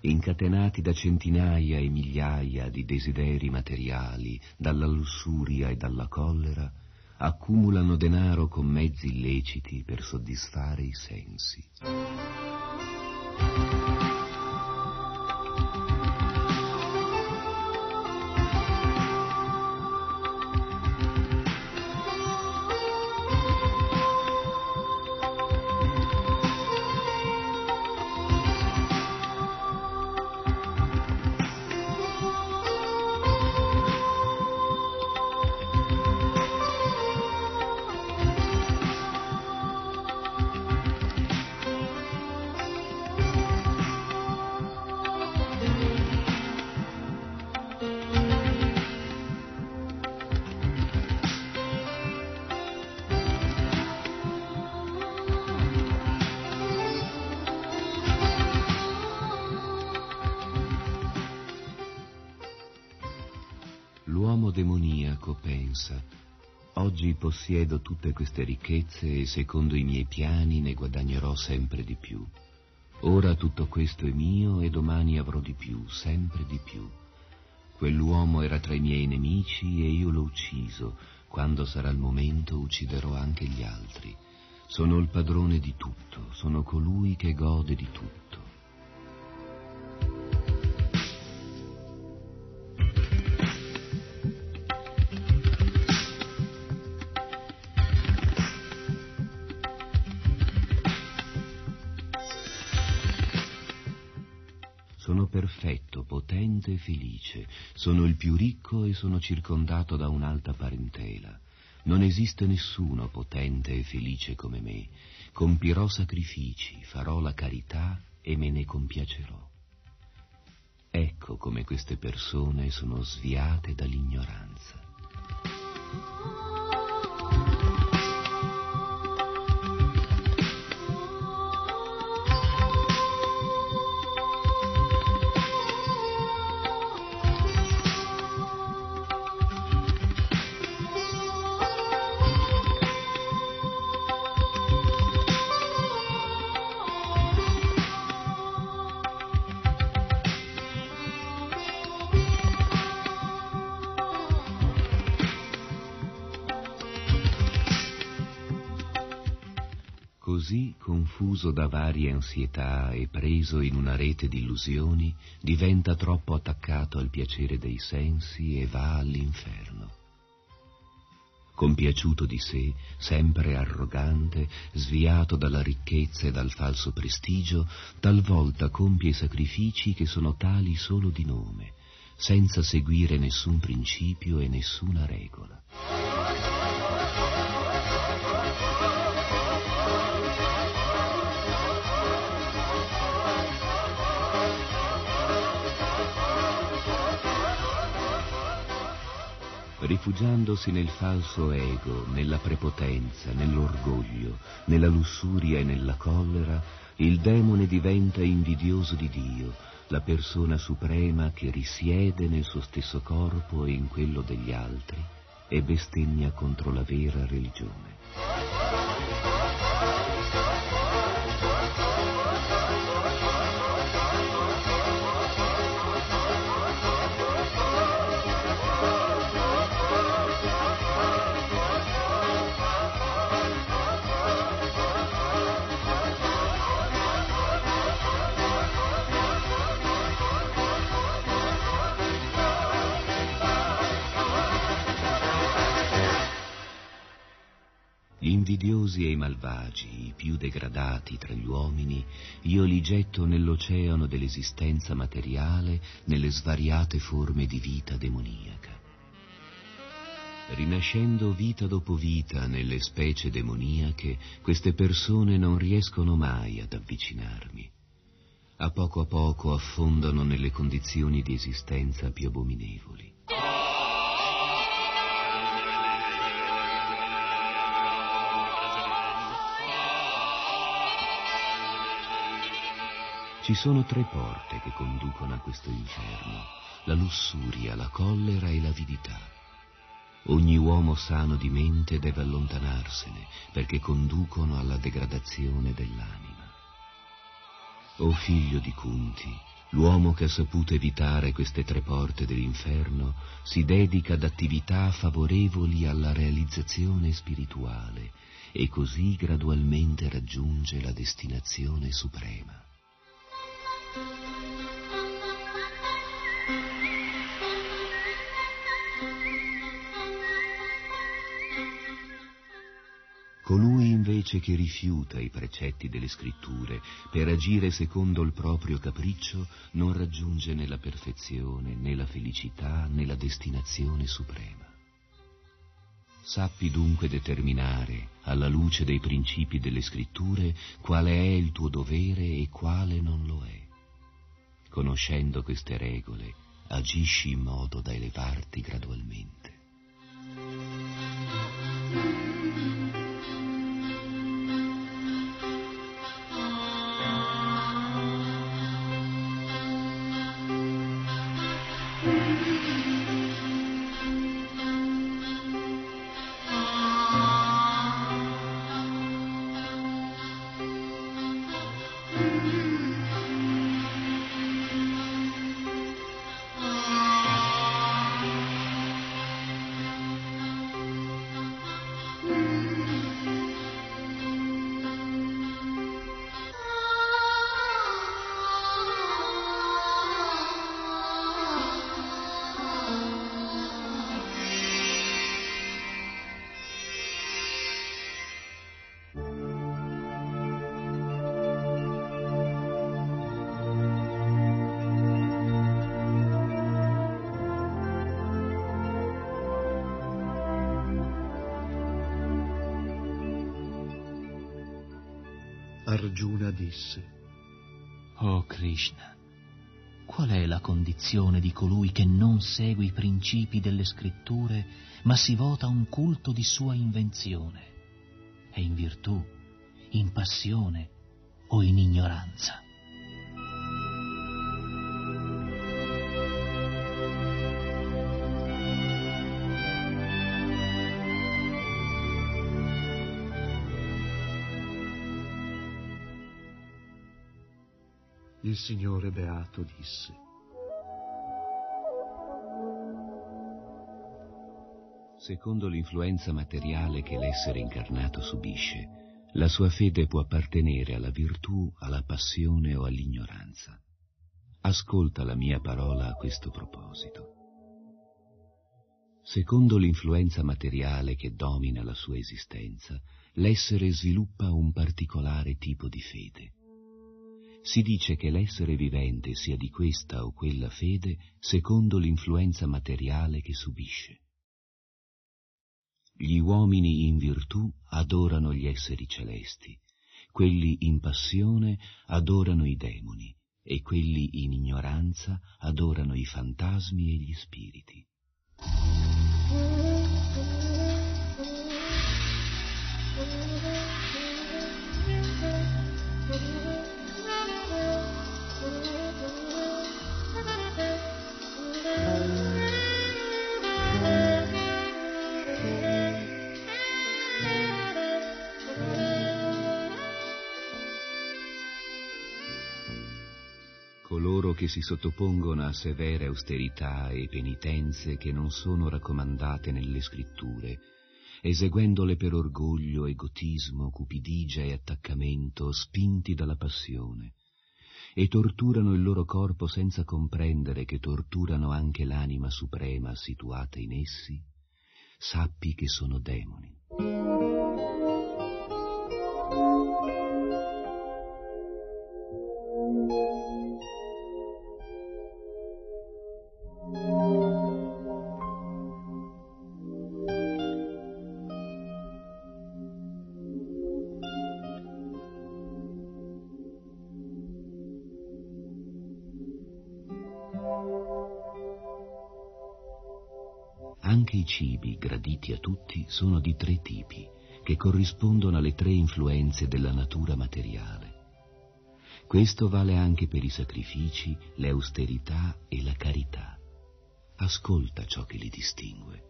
Incatenati da centinaia e migliaia di desideri materiali, dalla lussuria e dalla collera, accumulano denaro con mezzi illeciti per soddisfare i sensi. あ! Pensa, oggi possiedo tutte queste ricchezze e secondo i miei piani ne guadagnerò sempre di più. Ora tutto questo è mio e domani avrò di più, sempre di più. Quell'uomo era tra i miei nemici e io l'ho ucciso, quando sarà il momento ucciderò anche gli altri. Sono il padrone di tutto, sono colui che gode di tutto. Potente e felice, sono il più ricco e sono circondato da un'alta parentela. Non esiste nessuno potente e felice come me. Compirò sacrifici, farò la carità e me ne compiacerò. Ecco come queste persone sono sviate dall'ignoranza. Confuso da varie ansietà e preso in una rete di illusioni, diventa troppo attaccato al piacere dei sensi e va all'inferno. Compiaciuto di sé, sempre arrogante, sviato dalla ricchezza e dal falso prestigio, talvolta compie sacrifici che sono tali solo di nome, senza seguire nessun principio e nessuna regola. Rifugiandosi nel falso ego, nella prepotenza, nell'orgoglio, nella lussuria e nella collera, il demone diventa invidioso di Dio, la persona suprema che risiede nel suo stesso corpo e in quello degli altri, e bestemmia contro la vera religione. Gli invidiosi e i malvagi, i più degradati tra gli uomini, io li getto nell'oceano dell'esistenza materiale, nelle svariate forme di vita demoniaca. Rinascendo vita dopo vita nelle specie demoniache, queste persone non riescono mai ad avvicinarmi. A poco a poco affondano nelle condizioni di esistenza più abominevoli. Ci sono tre porte che conducono a questo inferno, la lussuria, la collera e l'avidità. Ogni uomo sano di mente deve allontanarsene perché conducono alla degradazione dell'anima. O figlio di Kunti, l'uomo che ha saputo evitare queste tre porte dell'inferno si dedica ad attività favorevoli alla realizzazione spirituale e così gradualmente raggiunge la destinazione suprema. Colui invece che rifiuta i precetti delle scritture per agire secondo il proprio capriccio non raggiunge né la perfezione, né la felicità, né la destinazione suprema. Sappi dunque determinare, alla luce dei principi delle scritture, quale è il tuo dovere e quale non lo è. Conoscendo queste regole, agisci in modo da elevarti gradualmente. Di colui che non segue i principi delle scritture, ma si vota un culto di sua invenzione? È in virtù, in passione o in ignoranza? Il Signore Beato disse, Secondo l'influenza materiale che l'essere incarnato subisce, la sua fede può appartenere alla virtù, alla passione o all'ignoranza. Ascolta la mia parola a questo proposito. Secondo l'influenza materiale che domina la sua esistenza, l'essere sviluppa un particolare tipo di fede. Si dice che l'essere vivente sia di questa o quella fede secondo l'influenza materiale che subisce. Gli uomini in virtù adorano gli esseri celesti, quelli in passione adorano i demoni e quelli in ignoranza adorano i fantasmi e gli spiriti. Coloro che si sottopongono a severe austerità e penitenze che non sono raccomandate nelle scritture, eseguendole per orgoglio, egotismo, cupidigia e attaccamento, spinti dalla passione, e torturano il loro corpo senza comprendere che torturano anche l'anima suprema situata in essi, sappi che sono demoni. A tutti sono di tre tipi, che corrispondono alle tre influenze della natura materiale. Questo vale anche per i sacrifici, le austerità e la carità. Ascolta ciò che li distingue.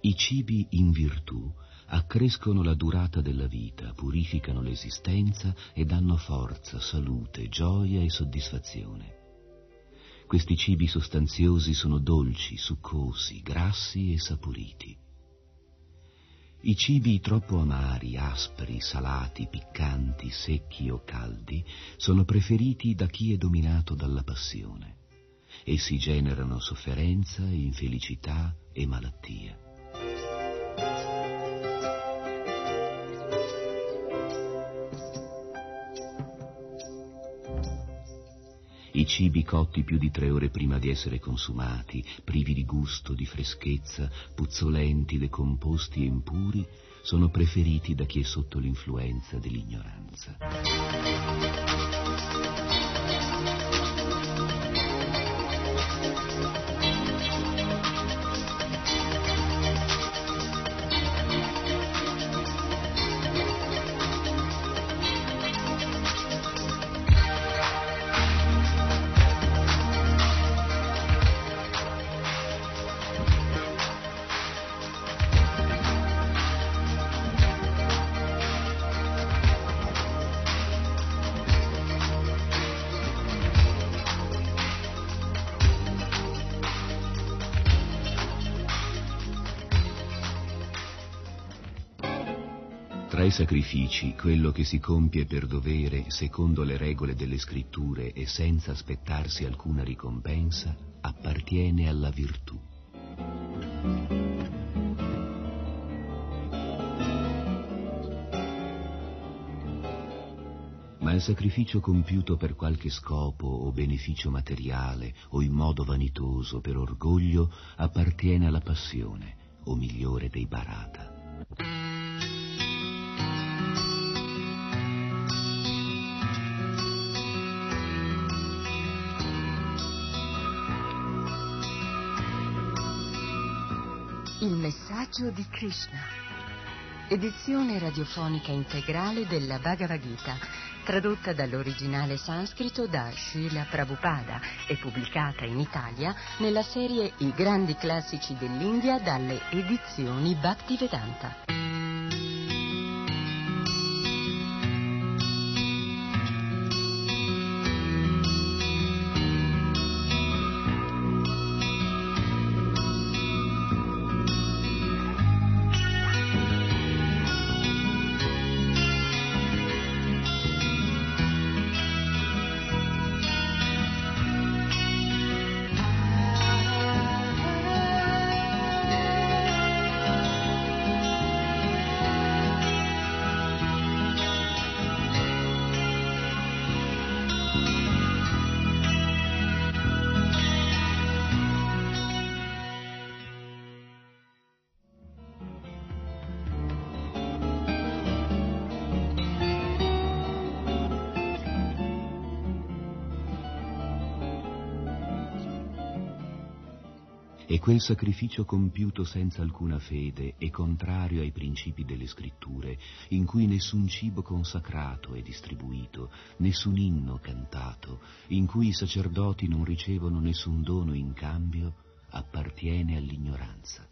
I cibi in virtù accrescono la durata della vita, purificano l'esistenza e danno forza, salute, gioia e soddisfazione. Questi cibi sostanziosi sono dolci, succosi, grassi e saporiti. I cibi troppo amari, aspri, salati, piccanti, secchi o caldi sono preferiti da chi è dominato dalla passione. Essi generano sofferenza, infelicità e malattia. Cibi cotti più di tre ore prima di essere consumati, privi di gusto, di freschezza, puzzolenti, decomposti e impuri, sono preferiti da chi è sotto l'influenza dell'ignoranza. Tra i sacrifici, quello che si compie per dovere, secondo le regole delle scritture e senza aspettarsi alcuna ricompensa, appartiene alla virtù. Ma il sacrificio compiuto per qualche scopo o beneficio materiale o in modo vanitoso per orgoglio appartiene alla passione, o migliore dei barata. Messaggio di Krishna. Edizione radiofonica integrale della Bhagavad Gita, tradotta dall'originale sanscrito da Srila Prabhupada e pubblicata in Italia nella serie I grandi classici dell'India dalle edizioni Bhaktivedanta. Quel sacrificio compiuto senza alcuna fede e contrario ai principi delle scritture, in cui nessun cibo consacrato è distribuito, nessun inno cantato, in cui i sacerdoti non ricevono nessun dono in cambio, appartiene all'ignoranza.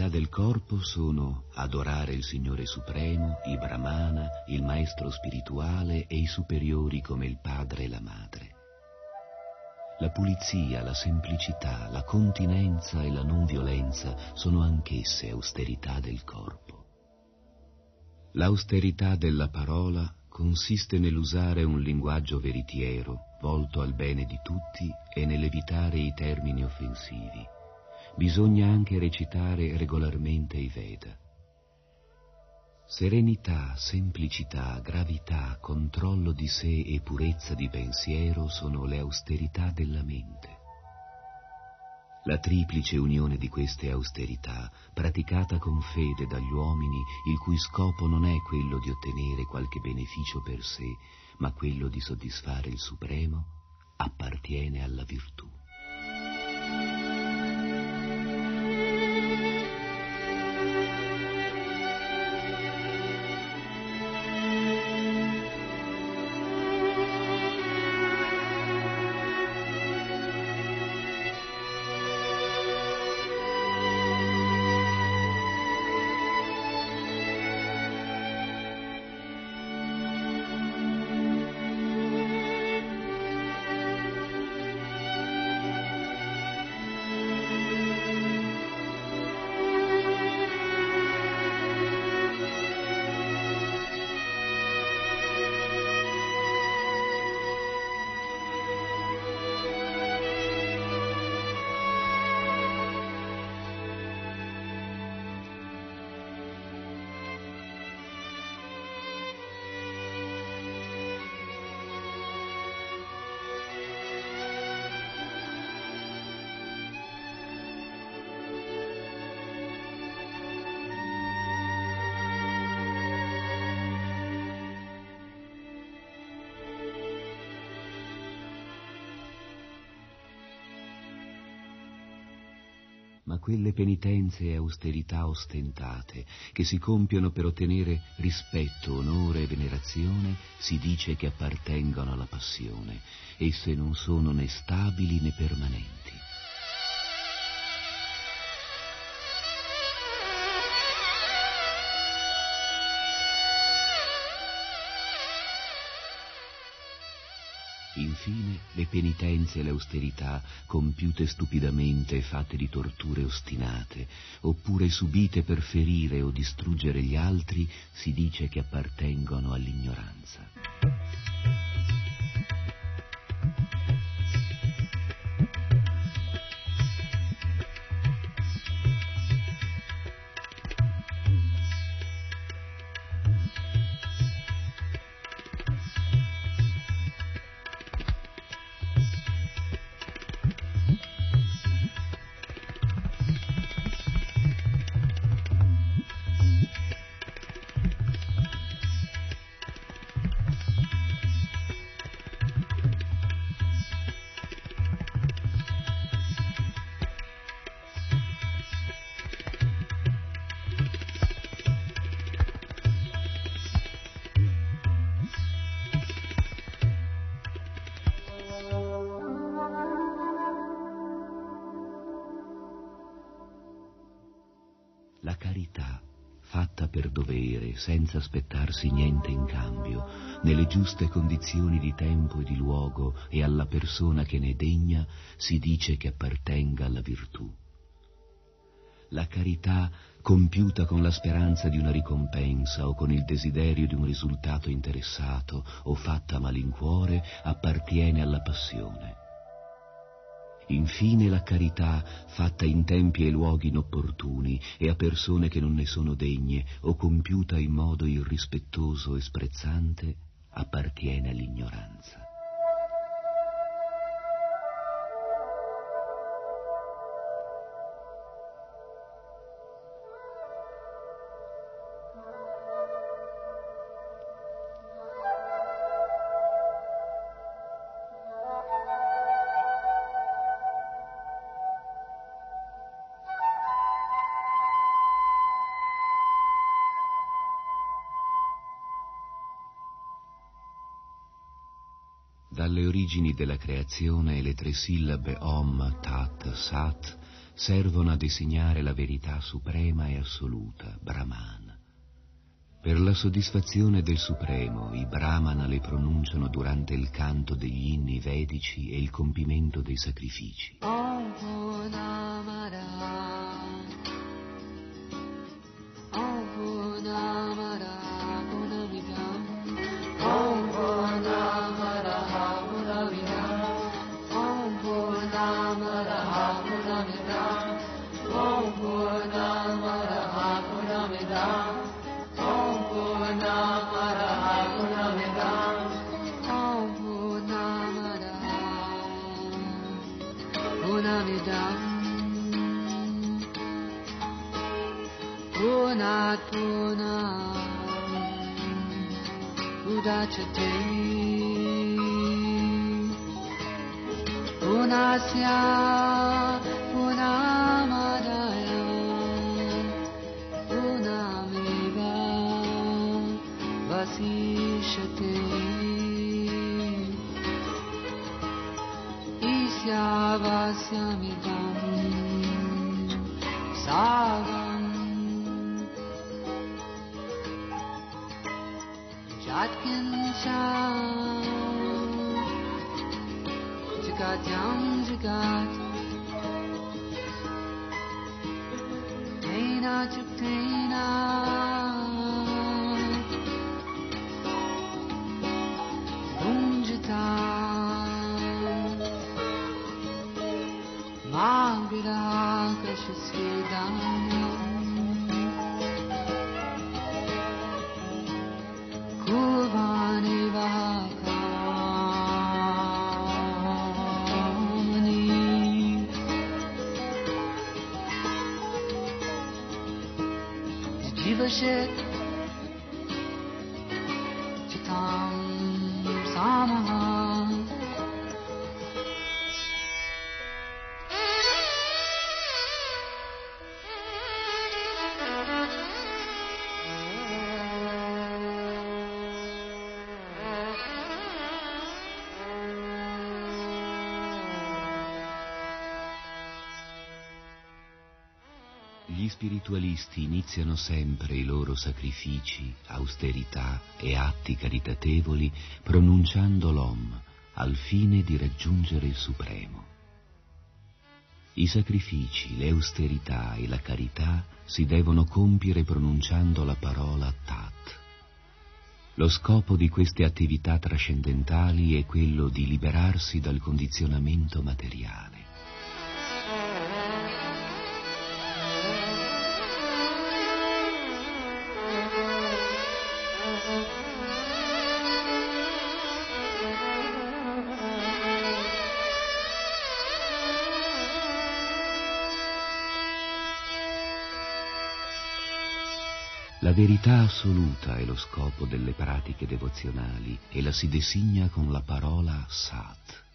Austerità del corpo sono adorare il Signore Supremo, i Brahmana, il Maestro spirituale e i superiori come il padre e la madre. La pulizia, la semplicità, la continenza e la non violenza sono anch'esse austerità del corpo. L'austerità della parola consiste nell'usare un linguaggio veritiero, volto al bene di tutti e nell'evitare i termini offensivi. Bisogna anche recitare regolarmente i Veda. Serenità, semplicità, gravità, controllo di sé e purezza di pensiero sono le austerità della mente. La triplice unione di queste austerità, praticata con fede dagli uomini, il cui scopo non è quello di ottenere qualche beneficio per sé, ma quello di soddisfare il Supremo, appartiene alla virtù. Quelle penitenze e austerità ostentate, che si compiono per ottenere rispetto, onore e venerazione, si dice che appartengono alla passione, esse non sono né stabili né permanenti. Penitenze e le austerità, compiute stupidamente e fatte di torture ostinate, oppure subite per ferire o distruggere gli altri, si dice che appartengono all'ignoranza. Aspettarsi niente in cambio, nelle giuste condizioni di tempo e di luogo e alla persona che ne degna, si dice che appartenga alla virtù. La carità, compiuta con la speranza di una ricompensa o con il desiderio di un risultato interessato o fatta a malincuore, appartiene alla passione. Infine la carità, fatta in tempi e luoghi inopportuni e a persone che non ne sono degne, o compiuta in modo irrispettoso e sprezzante, appartiene all'ignoranza. Origini della creazione le tre sillabe Om, Tat, Sat servono a designare la verità suprema e assoluta, Brahman. Per la soddisfazione del Supremo, i Brahmana le pronunciano durante il canto degli inni vedici e il compimento dei sacrifici. Spiritualisti iniziano sempre i loro sacrifici, austerità e atti caritatevoli pronunciando l'Om al fine di raggiungere il Supremo. I sacrifici, le austerità e la carità si devono compiere pronunciando la parola Tat. Lo scopo di queste attività trascendentali è quello di liberarsi dal condizionamento materiale. La verità assoluta è lo scopo delle pratiche devozionali e la si designa con la parola Sat.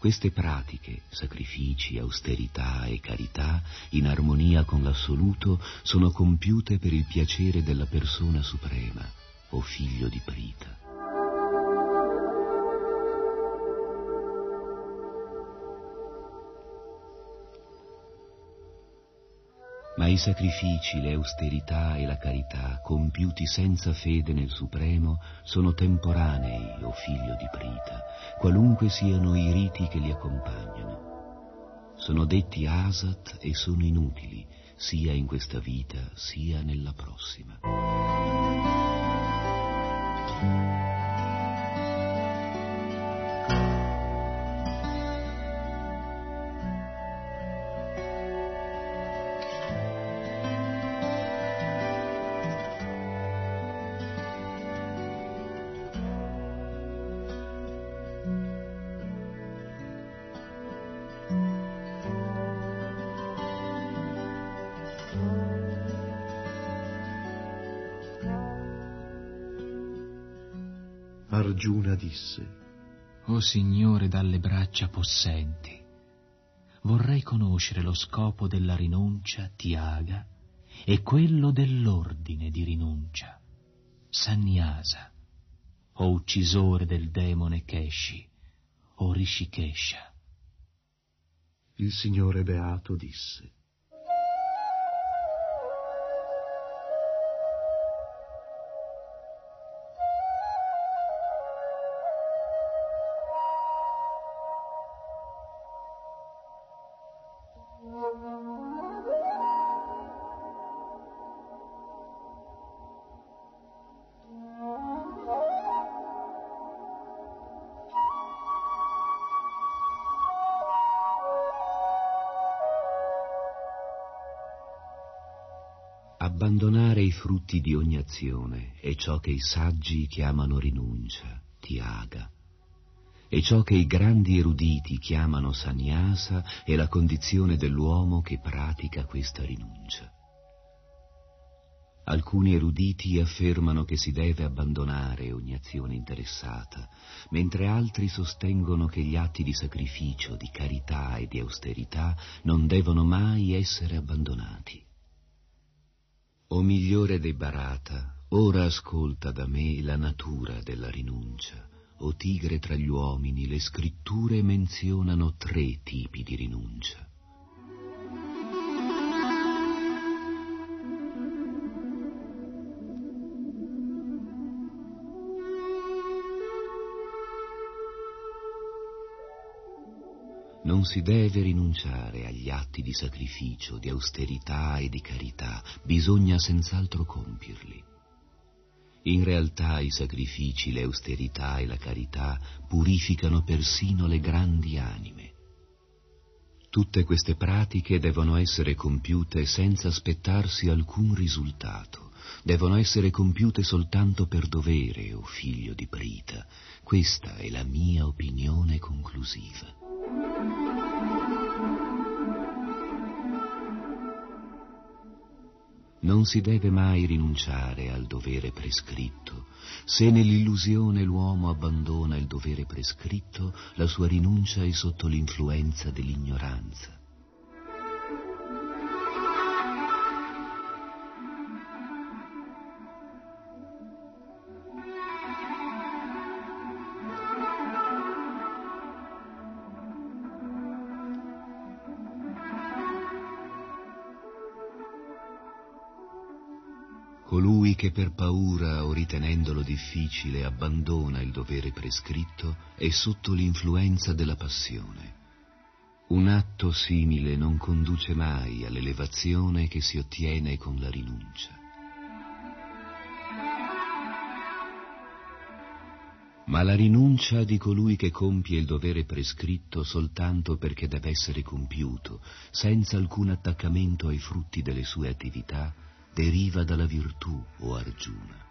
Queste pratiche, sacrifici, austerità e carità, in armonia con l'assoluto, sono compiute per il piacere della persona suprema, o figlio di Prita. Ma i sacrifici, le austerità e la carità, compiuti senza fede nel Supremo, sono temporanei, o figlio di Prita, qualunque siano i riti che li accompagnano. Sono detti asat e sono inutili, sia in questa vita sia nella prossima. Braccia possenti, vorrei conoscere lo scopo della rinuncia, Tiaga, e quello dell'ordine di rinuncia, Sannyasa, o uccisore del demone Keshi, o Rishikesha. il Signore Beato disse, frutti di ogni azione è ciò che i saggi chiamano rinuncia, tiaga, e ciò che i grandi eruditi chiamano sannyasa è la condizione dell'uomo che pratica questa rinuncia. Alcuni eruditi affermano che si deve abbandonare ogni azione interessata, mentre altri sostengono che gli atti di sacrificio, di carità e di austerità non devono mai essere abbandonati. O migliore dei Barata, ora ascolta da me la natura della rinuncia. O tigre tra gli uomini, le scritture menzionano tre tipi di rinuncia. Non si deve rinunciare agli atti di sacrificio, di austerità e di carità, bisogna senz'altro compierli. In realtà i sacrifici, le austerità e la carità purificano persino le grandi anime. Tutte queste pratiche devono essere compiute senza aspettarsi alcun risultato, devono essere compiute soltanto per dovere, o oh figlio di Prita. Questa è la mia opinione conclusiva. Non si deve mai rinunciare al dovere prescritto. Se nell'illusione l'uomo abbandona il dovere prescritto, la sua rinuncia è sotto l'influenza dell'ignoranza. Che per paura o ritenendolo difficile abbandona il dovere prescritto è sotto l'influenza della passione. Un atto simile non conduce mai all'elevazione che si ottiene con la rinuncia. Ma la rinuncia di colui che compie il dovere prescritto soltanto perché deve essere compiuto, senza alcun attaccamento ai frutti delle sue attività, deriva dalla virtù, o Arjuna.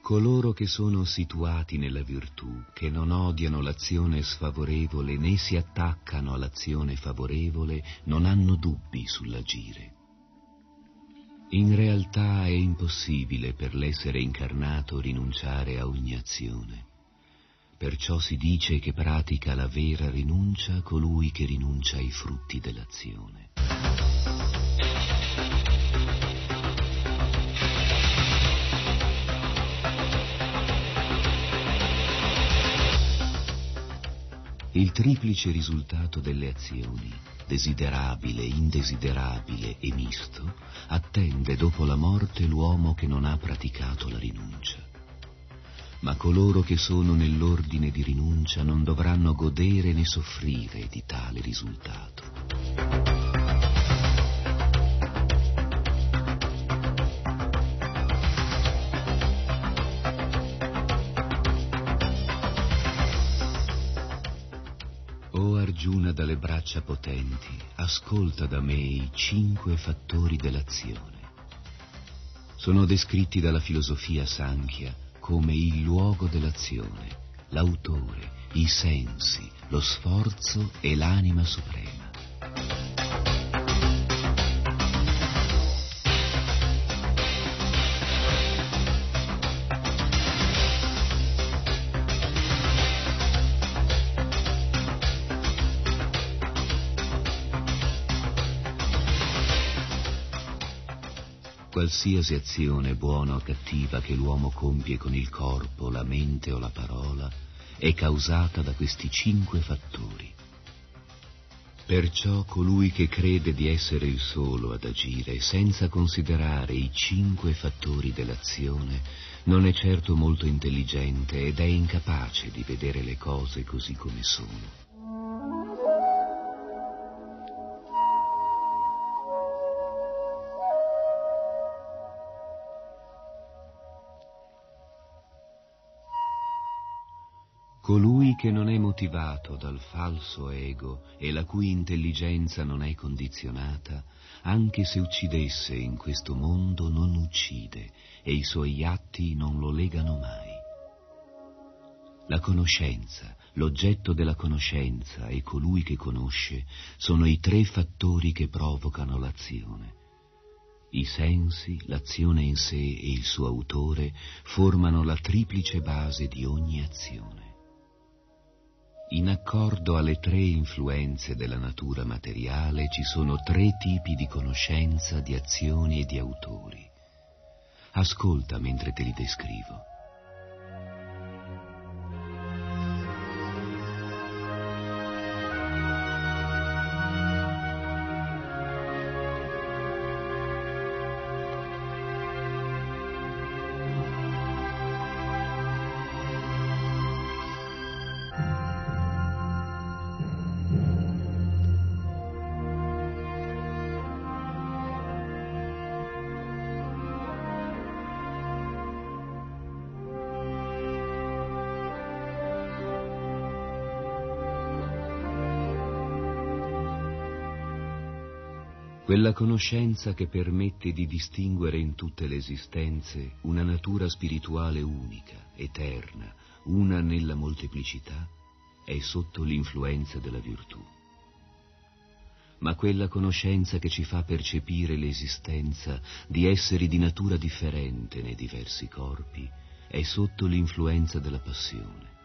Coloro che sono situati nella virtù, che non odiano l'azione sfavorevole né si attaccano all'azione favorevole, non hanno dubbi sull'agire. In realtà è impossibile per l'essere incarnato rinunciare a ogni azione. Perciò si dice che pratica la vera rinuncia colui che rinuncia ai frutti dell'azione. Il triplice risultato delle azioni, desiderabile, indesiderabile e misto, attende dopo la morte l'uomo che non ha praticato la rinuncia ma coloro che sono nell'ordine di rinuncia non dovranno godere né soffrire di tale risultato. O Arjuna dalle braccia potenti, ascolta da me i cinque fattori dell'azione. Sono descritti dalla filosofia Sankhya come il luogo dell'azione, l'autore, i sensi, lo sforzo e l'anima suprema. Qualsiasi azione buona o cattiva che l'uomo compie con il corpo, la mente o la parola è causata da questi cinque fattori. Perciò colui che crede di essere il solo ad agire senza considerare i cinque fattori dell'azione non è certo molto intelligente ed è incapace di vedere le cose così come sono. Colui che non è motivato dal falso ego e la cui intelligenza non è condizionata, anche se uccidesse in questo mondo non uccide e i suoi atti non lo legano mai. La conoscenza, l'oggetto della conoscenza e colui che conosce sono i tre fattori che provocano l'azione. I sensi, l'azione in sé e il suo autore formano la triplice base di ogni azione. In accordo alle tre influenze della natura materiale ci sono tre tipi di conoscenza, di azioni e di autori. Ascolta mentre te li descrivo. Conoscenza che permette di distinguere in tutte le esistenze una natura spirituale unica, eterna, una nella molteplicità, è sotto l'influenza della virtù. Ma quella conoscenza che ci fa percepire l'esistenza di esseri di natura differente nei diversi corpi è sotto l'influenza della passione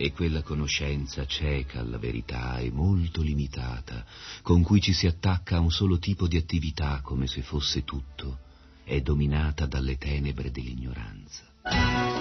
e quella conoscenza cieca alla verità e molto limitata, con cui ci si attacca a un solo tipo di attività come se fosse tutto, è dominata dalle tenebre dell'ignoranza.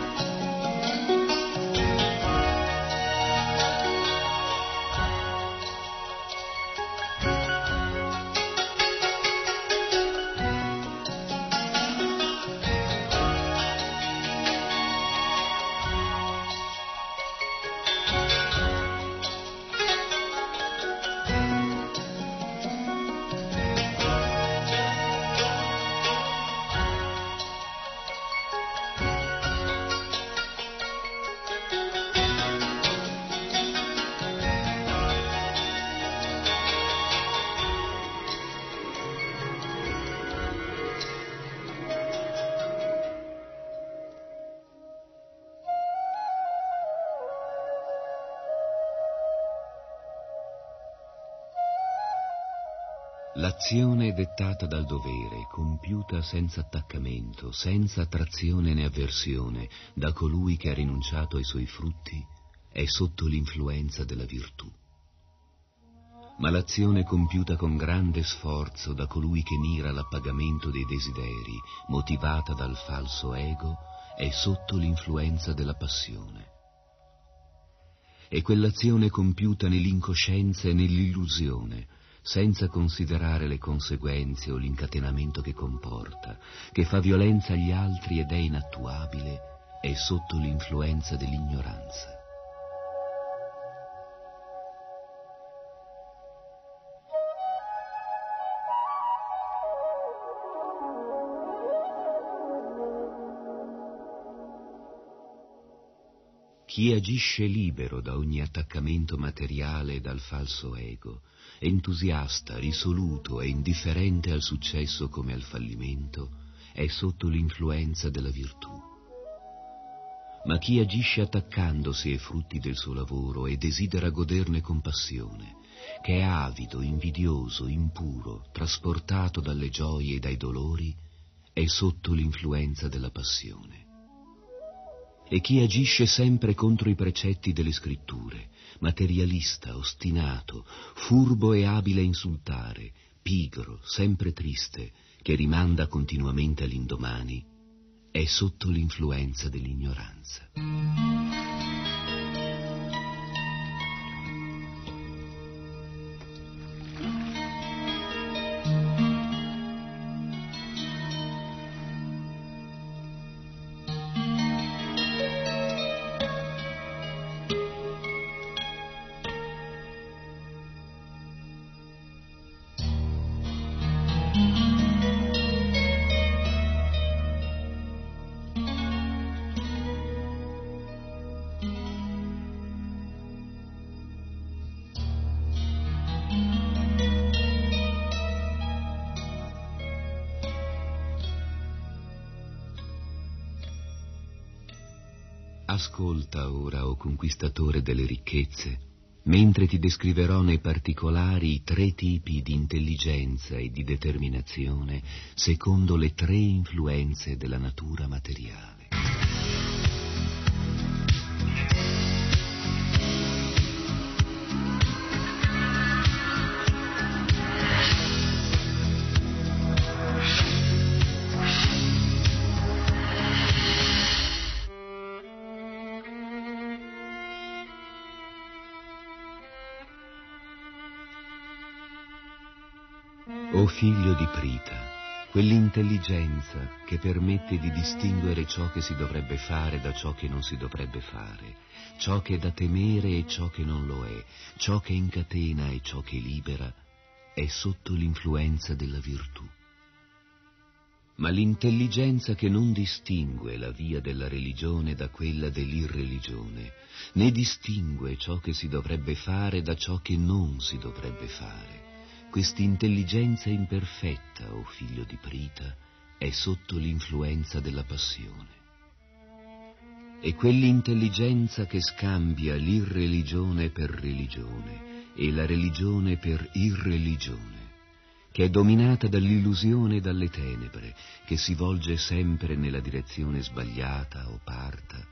Dettata dal dovere, compiuta senza attaccamento, senza attrazione né avversione da colui che ha rinunciato ai suoi frutti, è sotto l'influenza della virtù. Ma l'azione compiuta con grande sforzo da colui che mira all'appagamento dei desideri, motivata dal falso ego, è sotto l'influenza della passione. E quell'azione compiuta nell'incoscienza e nell'illusione, senza considerare le conseguenze o l'incatenamento che comporta, che fa violenza agli altri ed è inattuabile, è sotto l'influenza dell'ignoranza. Chi agisce libero da ogni attaccamento materiale e dal falso ego, entusiasta, risoluto e indifferente al successo come al fallimento, è sotto l'influenza della virtù. Ma chi agisce attaccandosi ai frutti del suo lavoro e desidera goderne con passione, che è avido, invidioso, impuro, trasportato dalle gioie e dai dolori, è sotto l'influenza della passione. E chi agisce sempre contro i precetti delle scritture, materialista, ostinato, furbo e abile a insultare, pigro, sempre triste, che rimanda continuamente all'indomani, è sotto l'influenza dell'ignoranza. Conquistatore delle ricchezze, mentre ti descriverò nei particolari i tre tipi di intelligenza e di determinazione secondo le tre influenze della natura materiale. Figlio di Prita, quell'intelligenza che permette di distinguere ciò che si dovrebbe fare da ciò che non si dovrebbe fare, ciò che è da temere e ciò che non lo è, ciò che incatena e ciò che libera, è sotto l'influenza della virtù. Ma l'intelligenza che non distingue la via della religione da quella dell'irreligione, né distingue ciò che si dovrebbe fare da ciò che non si dovrebbe fare, quest'intelligenza imperfetta, o oh figlio di Prita, è sotto l'influenza della passione. E quell'intelligenza che scambia l'irreligione per religione e la religione per irreligione, che è dominata dall'illusione e dalle tenebre, che si volge sempre nella direzione sbagliata o parta,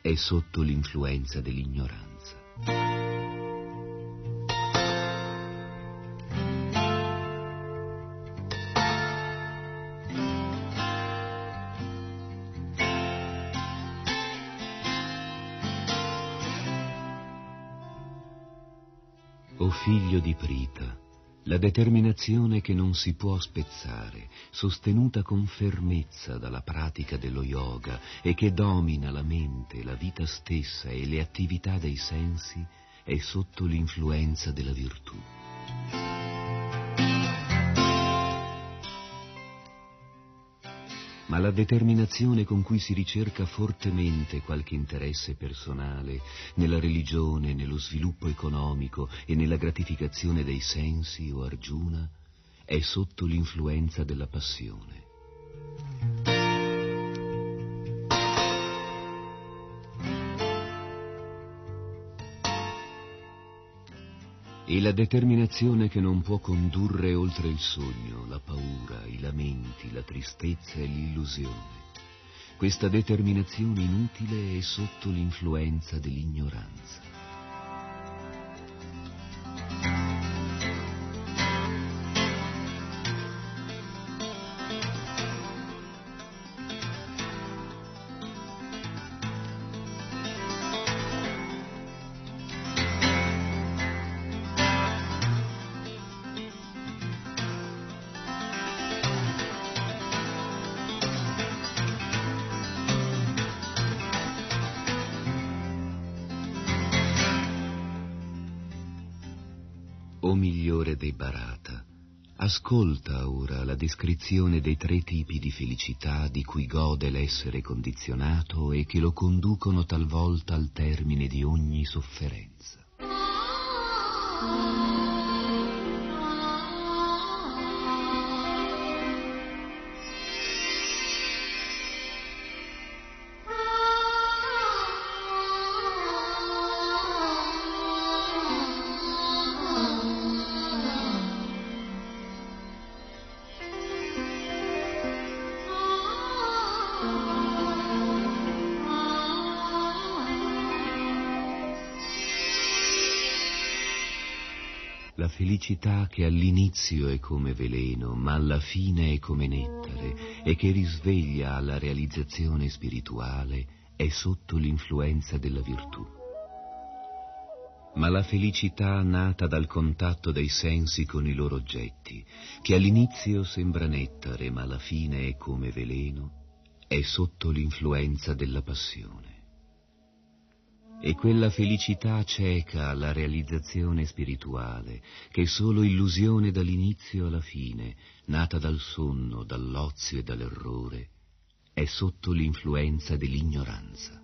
è sotto l'influenza dell'ignoranza. Figlio di Prita, la determinazione che non si può spezzare, sostenuta con fermezza dalla pratica dello yoga e che domina la mente, la vita stessa e le attività dei sensi, è sotto l'influenza della virtù. Ma la determinazione con cui si ricerca fortemente qualche interesse personale nella religione, nello sviluppo economico e nella gratificazione dei sensi o Arjuna è sotto l'influenza della passione. E la determinazione che non può condurre oltre il sogno, la paura, i lamenti, la tristezza e l'illusione. Questa determinazione inutile è sotto l'influenza dell'ignoranza. Ascolta ora la descrizione dei tre tipi di felicità di cui gode l'essere condizionato e che lo conducono talvolta al termine di ogni sofferenza. Felicità che all'inizio è come veleno, ma alla fine è come nettare e che risveglia alla realizzazione spirituale è sotto l'influenza della virtù. Ma la felicità nata dal contatto dei sensi con i loro oggetti, che all'inizio sembra nettare ma alla fine è come veleno, è sotto l'influenza della passione e quella felicità cieca alla realizzazione spirituale, che è solo illusione dall'inizio alla fine, nata dal sonno, dall'ozio e dall'errore, è sotto l'influenza dell'ignoranza.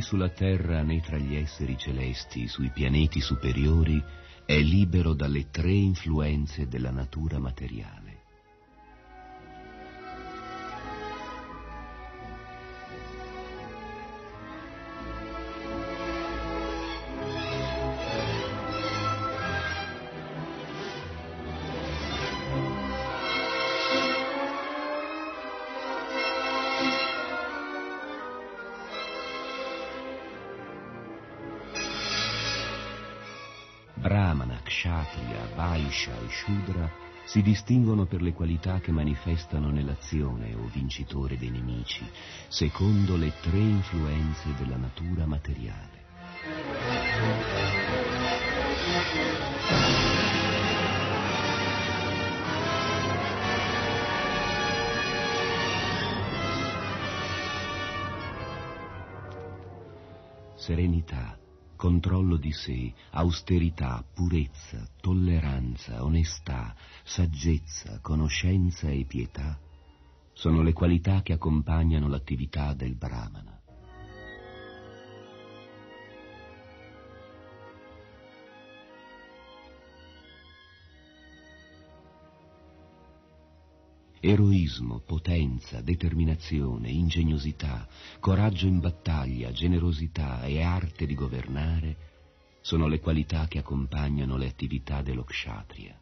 Sulla terra né tra gli esseri celesti, sui pianeti superiori, è libero dalle tre influenze della natura materiale. Si distinguono per le qualità che manifestano nell'azione o vincitore dei nemici, secondo le tre influenze della natura materiale. Serenità, controllo di sé, austerità, purezza, tolleranza, onestà, saggezza, conoscenza e pietà sono le qualità che accompagnano l'attività del Brahmana. Eroismo, potenza, determinazione, ingegnosità, coraggio in battaglia, generosità e arte di governare sono le qualità che accompagnano le attività dello kshatriya.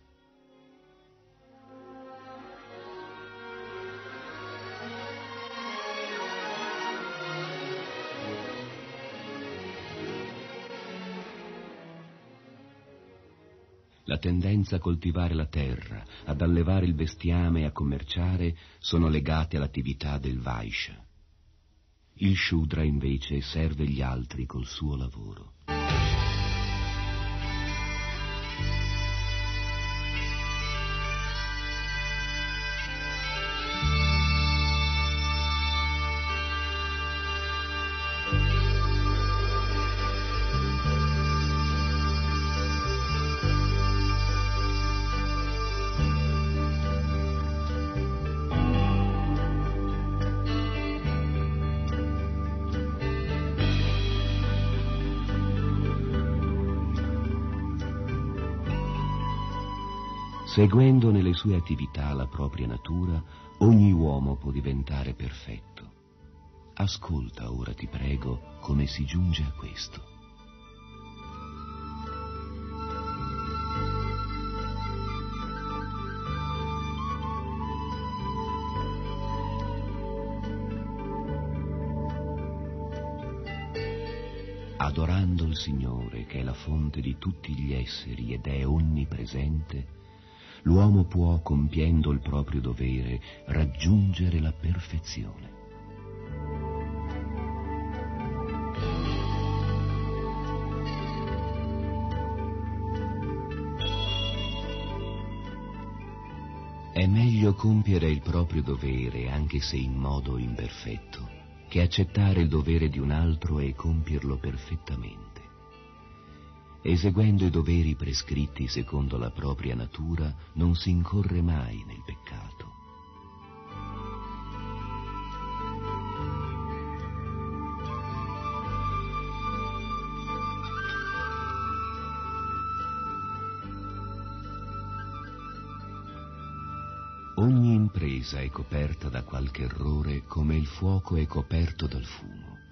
La tendenza a coltivare la terra, ad allevare il bestiame e a commerciare sono legate all'attività del Vaishya. Il Shudra invece serve gli altri col suo lavoro. Seguendo nelle sue attività la propria natura, ogni uomo può diventare perfetto. Ascolta ora, ti prego, come si giunge a questo. Adorando il Signore, che è la fonte di tutti gli esseri ed è onnipresente, l'uomo può, compiendo il proprio dovere, raggiungere la perfezione. È meglio compiere il proprio dovere, anche se in modo imperfetto, che accettare il dovere di un altro e compierlo perfettamente. Eseguendo i doveri prescritti secondo la propria natura, non si incorre mai nel peccato. Ogni impresa è coperta da qualche errore come il fuoco è coperto dal fumo.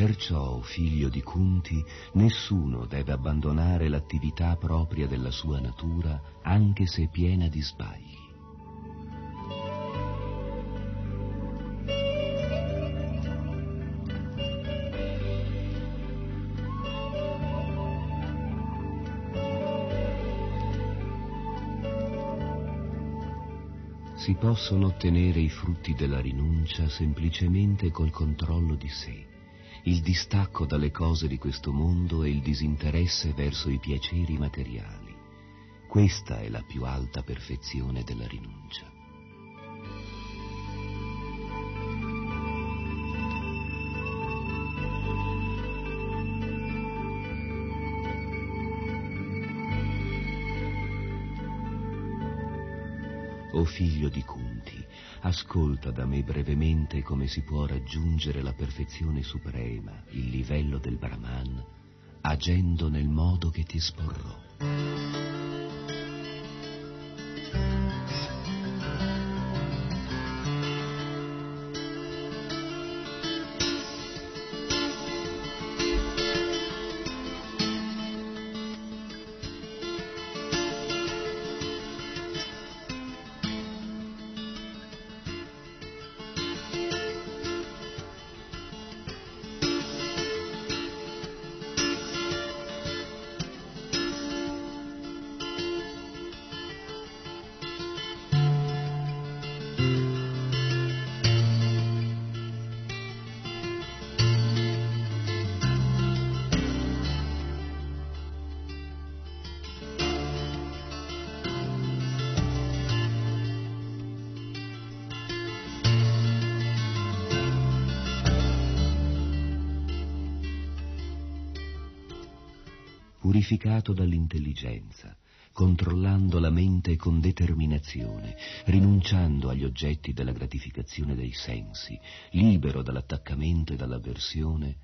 Perciò, figlio di Kunti, nessuno deve abbandonare l'attività propria della sua natura, anche se piena di sbagli. Si possono ottenere i frutti della rinuncia semplicemente col controllo di sé il distacco dalle cose di questo mondo e il disinteresse verso i piaceri materiali. Questa è la più alta perfezione della rinuncia. O figlio di Kunti, ascolta da me brevemente come si può raggiungere la perfezione suprema, il livello del Brahman, agendo nel modo che ti esporrò. Purificato dall'intelligenza, controllando la mente con determinazione, rinunciando agli oggetti della gratificazione dei sensi, libero dall'attaccamento e dall'avversione,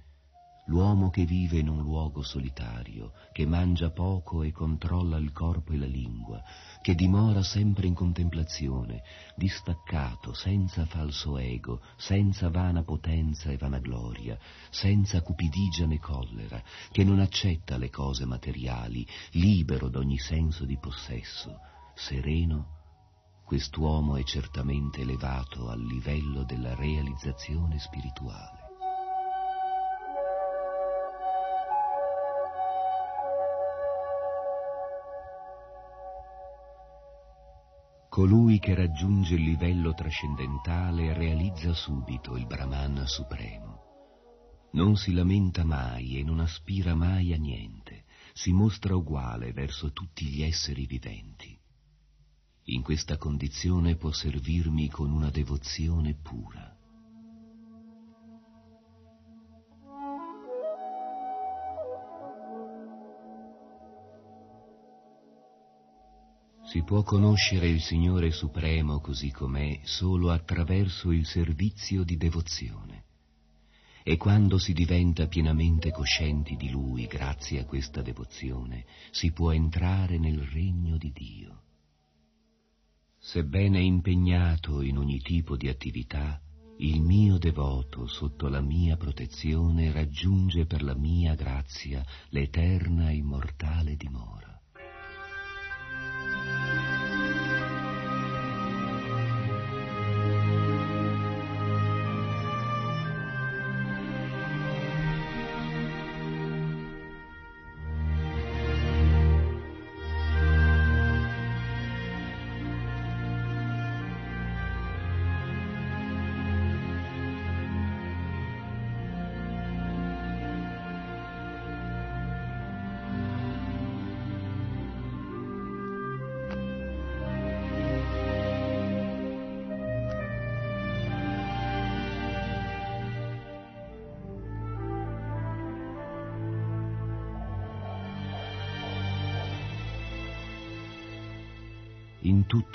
l'uomo che vive in un luogo solitario, che mangia poco e controlla il corpo e la lingua, che dimora sempre in contemplazione, distaccato, senza falso ego, senza vana potenza e vanagloria, senza cupidigia né collera, che non accetta le cose materiali, libero d'ogni senso di possesso, sereno, quest'uomo è certamente elevato al livello della realizzazione spirituale. Colui che raggiunge il livello trascendentale realizza subito il Brahman supremo. Non si lamenta mai e non aspira mai a niente, si mostra uguale verso tutti gli esseri viventi. In questa condizione può servirmi con una devozione pura. Si può conoscere il Signore Supremo così com'è solo attraverso il servizio di devozione. E quando si diventa pienamente coscienti di Lui grazie a questa devozione, si può entrare nel regno di Dio. Sebbene impegnato in ogni tipo di attività, il mio devoto sotto la mia protezione raggiunge per la mia grazia l'eterna e immortale dimora.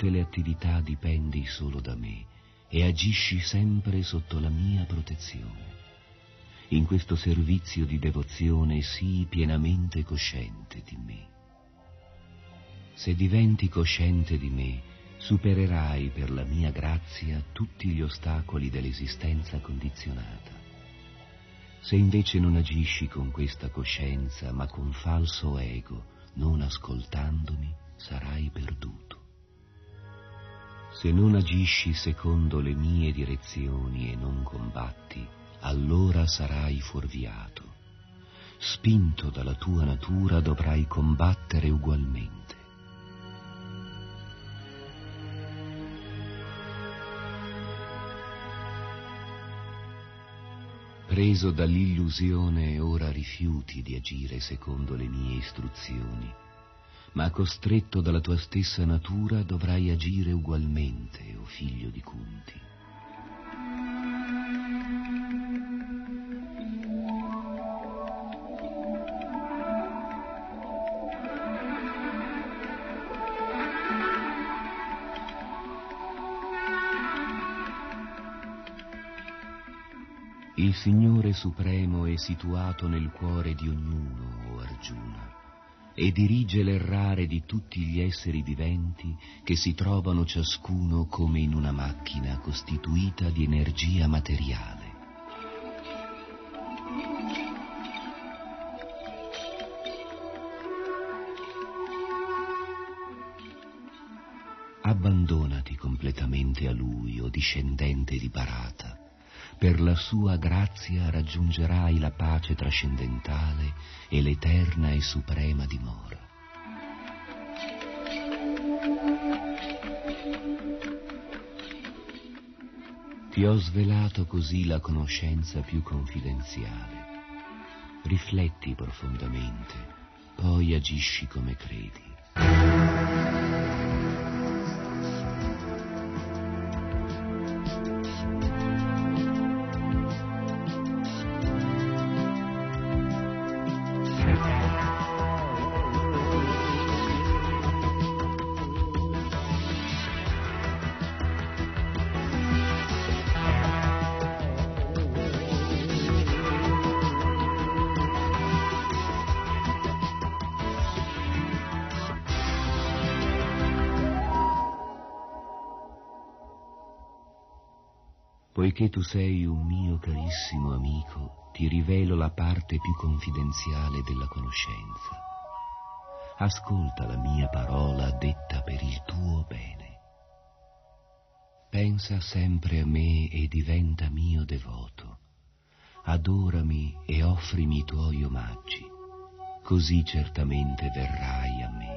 Tutte le attività dipendi solo da me e agisci sempre sotto la mia protezione. In questo servizio di devozione sii pienamente cosciente di me. Se diventi cosciente di me, supererai per la mia grazia tutti gli ostacoli dell'esistenza condizionata. Se invece non agisci con questa coscienza, ma con falso ego, non ascoltandomi, sarai perduto. Se non agisci secondo le mie direzioni e non combatti, allora sarai fuorviato. Spinto dalla tua natura dovrai combattere ugualmente. Preso dall'illusione ora rifiuti di agire secondo le mie istruzioni ma costretto dalla tua stessa natura dovrai agire ugualmente, o oh figlio di Kunti. Il Signore Supremo è situato nel cuore di ognuno, o oh Arjuna e dirige l'errare di tutti gli esseri viventi che si trovano ciascuno come in una macchina costituita di energia materiale. Abbandonati completamente a Lui, o discendente di Barata. Per la sua grazia raggiungerai la pace trascendentale e l'eterna e suprema dimora. Ti ho svelato così la conoscenza più confidenziale. Rifletti profondamente, poi agisci come credi. Poiché tu sei un mio carissimo amico, ti rivelo la parte più confidenziale della conoscenza. Ascolta la mia parola detta per il tuo bene. Pensa sempre a me e diventa mio devoto. Adorami e offrimi i tuoi omaggi, così certamente verrai a me.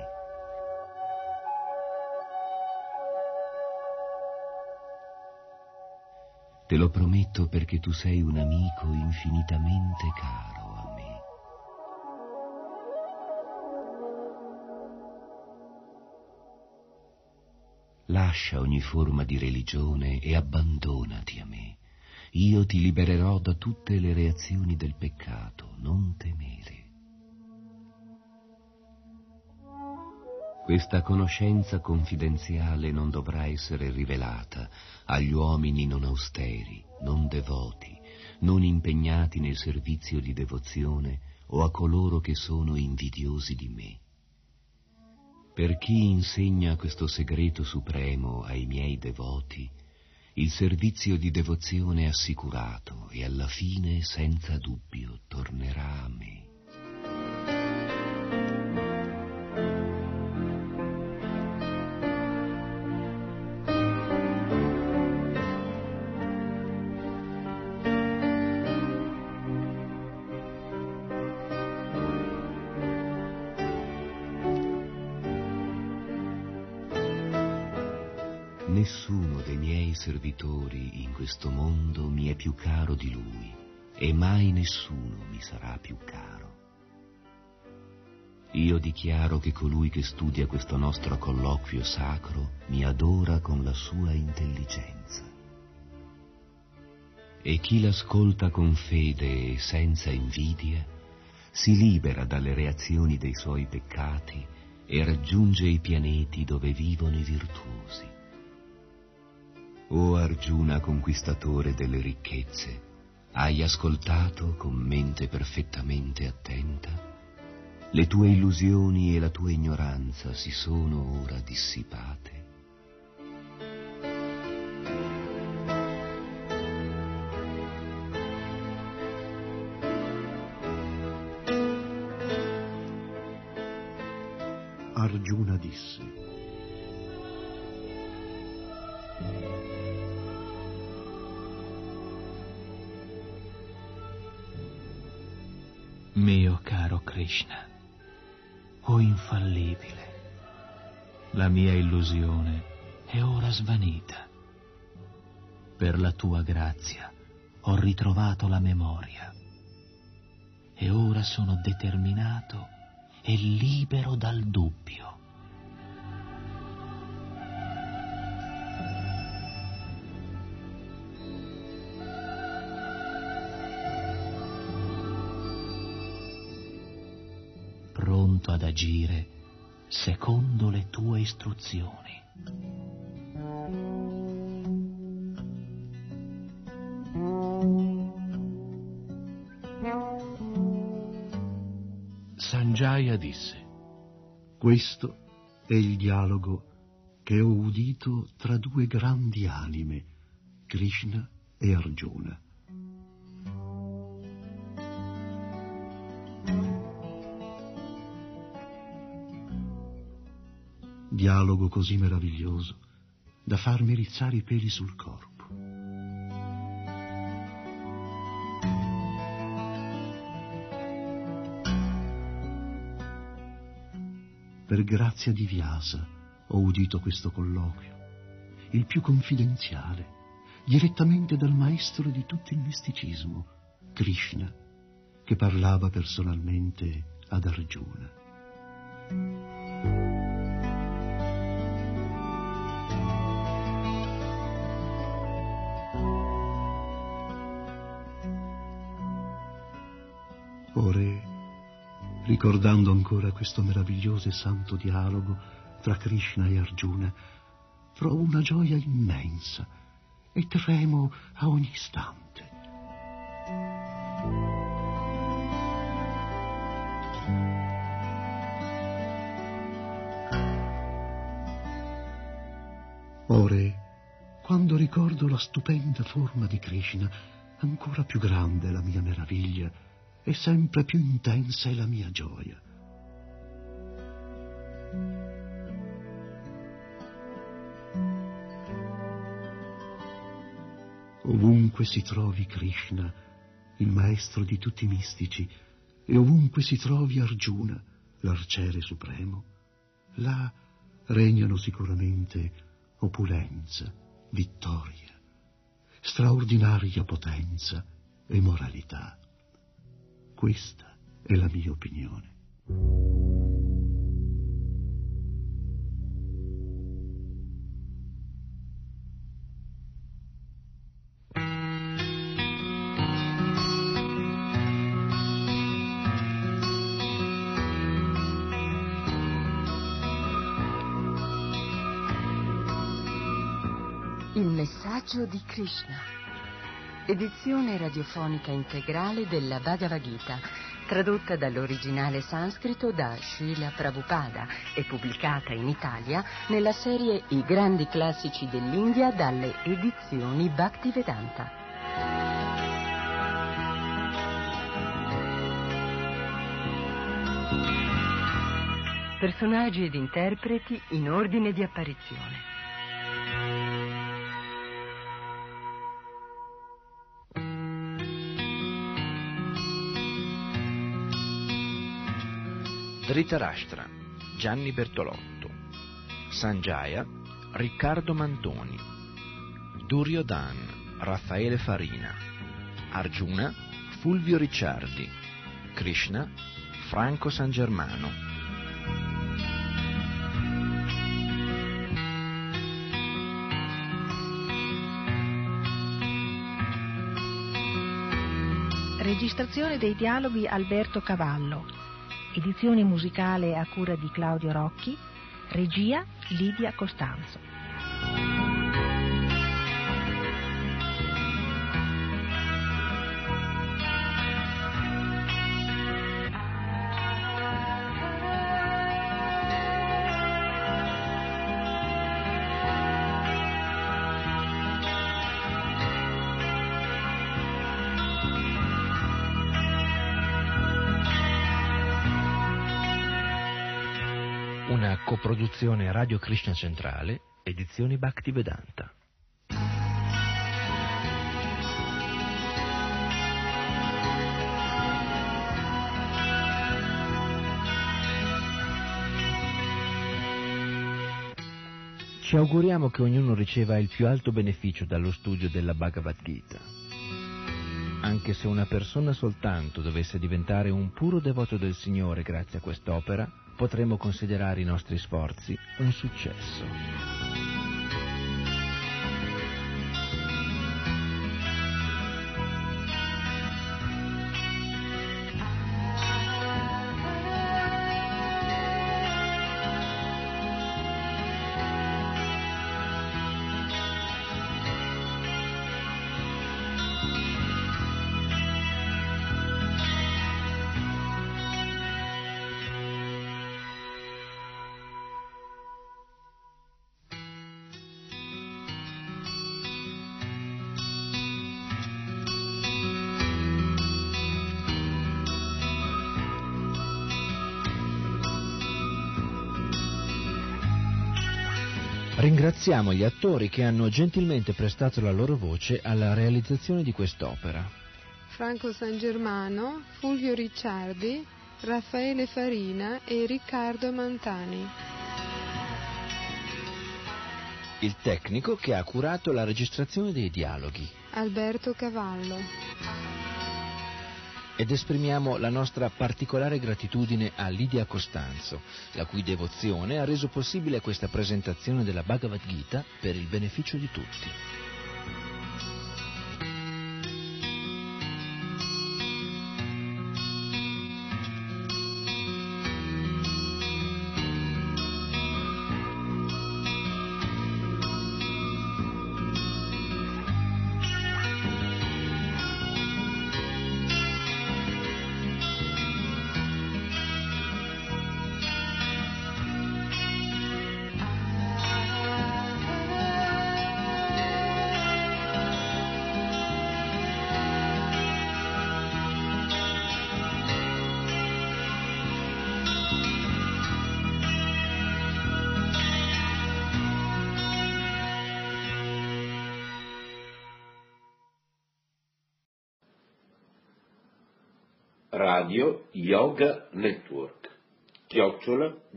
Te lo prometto perché tu sei un amico infinitamente caro a me. Lascia ogni forma di religione e abbandonati a me. Io ti libererò da tutte le reazioni del peccato, non temere. Questa conoscenza confidenziale non dovrà essere rivelata agli uomini non austeri, non devoti, non impegnati nel servizio di devozione o a coloro che sono invidiosi di me. Per chi insegna questo segreto supremo ai miei devoti, il servizio di devozione è assicurato e alla fine, senza dubbio, tornerà a me. Servitori in questo mondo mi è più caro di lui e mai nessuno mi sarà più caro. Io dichiaro che colui che studia questo nostro colloquio sacro mi adora con la sua intelligenza. E chi l'ascolta con fede e senza invidia si libera dalle reazioni dei suoi peccati e raggiunge i pianeti dove vivono i virtuosi. O Arjuna conquistatore delle ricchezze, hai ascoltato con mente perfettamente attenta? Le tue illusioni e la tua ignoranza si sono ora dissipate? Arjuna disse. Krishna, o infallibile, la mia illusione è ora svanita. Per la tua grazia ho ritrovato la memoria e ora sono determinato e libero dal dubbio. ad agire secondo le tue istruzioni. Sanjaya disse, questo è il dialogo che ho udito tra due grandi anime, Krishna e Arjuna. Dialogo così meraviglioso da farmi rizzare i peli sul corpo. Per grazia di Vyasa ho udito questo colloquio, il più confidenziale, direttamente dal maestro di tutto il misticismo, Krishna, che parlava personalmente ad Arjuna. Ricordando ancora questo meraviglioso e santo dialogo tra Krishna e Arjuna, provo una gioia immensa e tremo a ogni istante. Ore, quando ricordo la stupenda forma di Krishna, ancora più grande la mia meraviglia e sempre più intensa è la mia gioia. Ovunque si trovi Krishna, il maestro di tutti i mistici, e ovunque si trovi Arjuna, l'arciere supremo, là regnano sicuramente opulenza, vittoria, straordinaria potenza e moralità. Questa è la mia opinione. Il messaggio di Krishna. Edizione radiofonica integrale della Bhagavad Gita, tradotta dall'originale sanscrito da Srila Prabhupada e pubblicata in Italia nella serie I grandi classici dell'India dalle edizioni Bhaktivedanta. Personaggi ed interpreti in ordine di apparizione. Dhritarashtra, Gianni Bertolotto, Sanjaya, Riccardo Mantoni, Duryodan, Raffaele Farina, Arjuna, Fulvio Ricciardi, Krishna, Franco San Germano. Registrazione dei dialoghi Alberto Cavallo. Edizione musicale a cura di Claudio Rocchi. Regia Lidia Costanzo. Una coproduzione Radio Krishna Centrale, edizioni Bhaktivedanta. Ci auguriamo che ognuno riceva il più alto beneficio dallo studio della Bhagavad Gita. Anche se una persona soltanto dovesse diventare un puro devoto del Signore grazie a quest'opera, potremo considerare i nostri sforzi un successo. Ringraziamo gli attori che hanno gentilmente prestato la loro voce alla realizzazione di quest'opera. Franco San Germano, Fulvio Ricciardi, Raffaele Farina e Riccardo Mantani. Il tecnico che ha curato la registrazione dei dialoghi. Alberto Cavallo. Ed esprimiamo la nostra particolare gratitudine a Lidia Costanzo, la cui devozione ha reso possibile questa presentazione della Bhagavad Gita per il beneficio di tutti.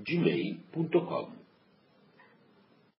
gmail.com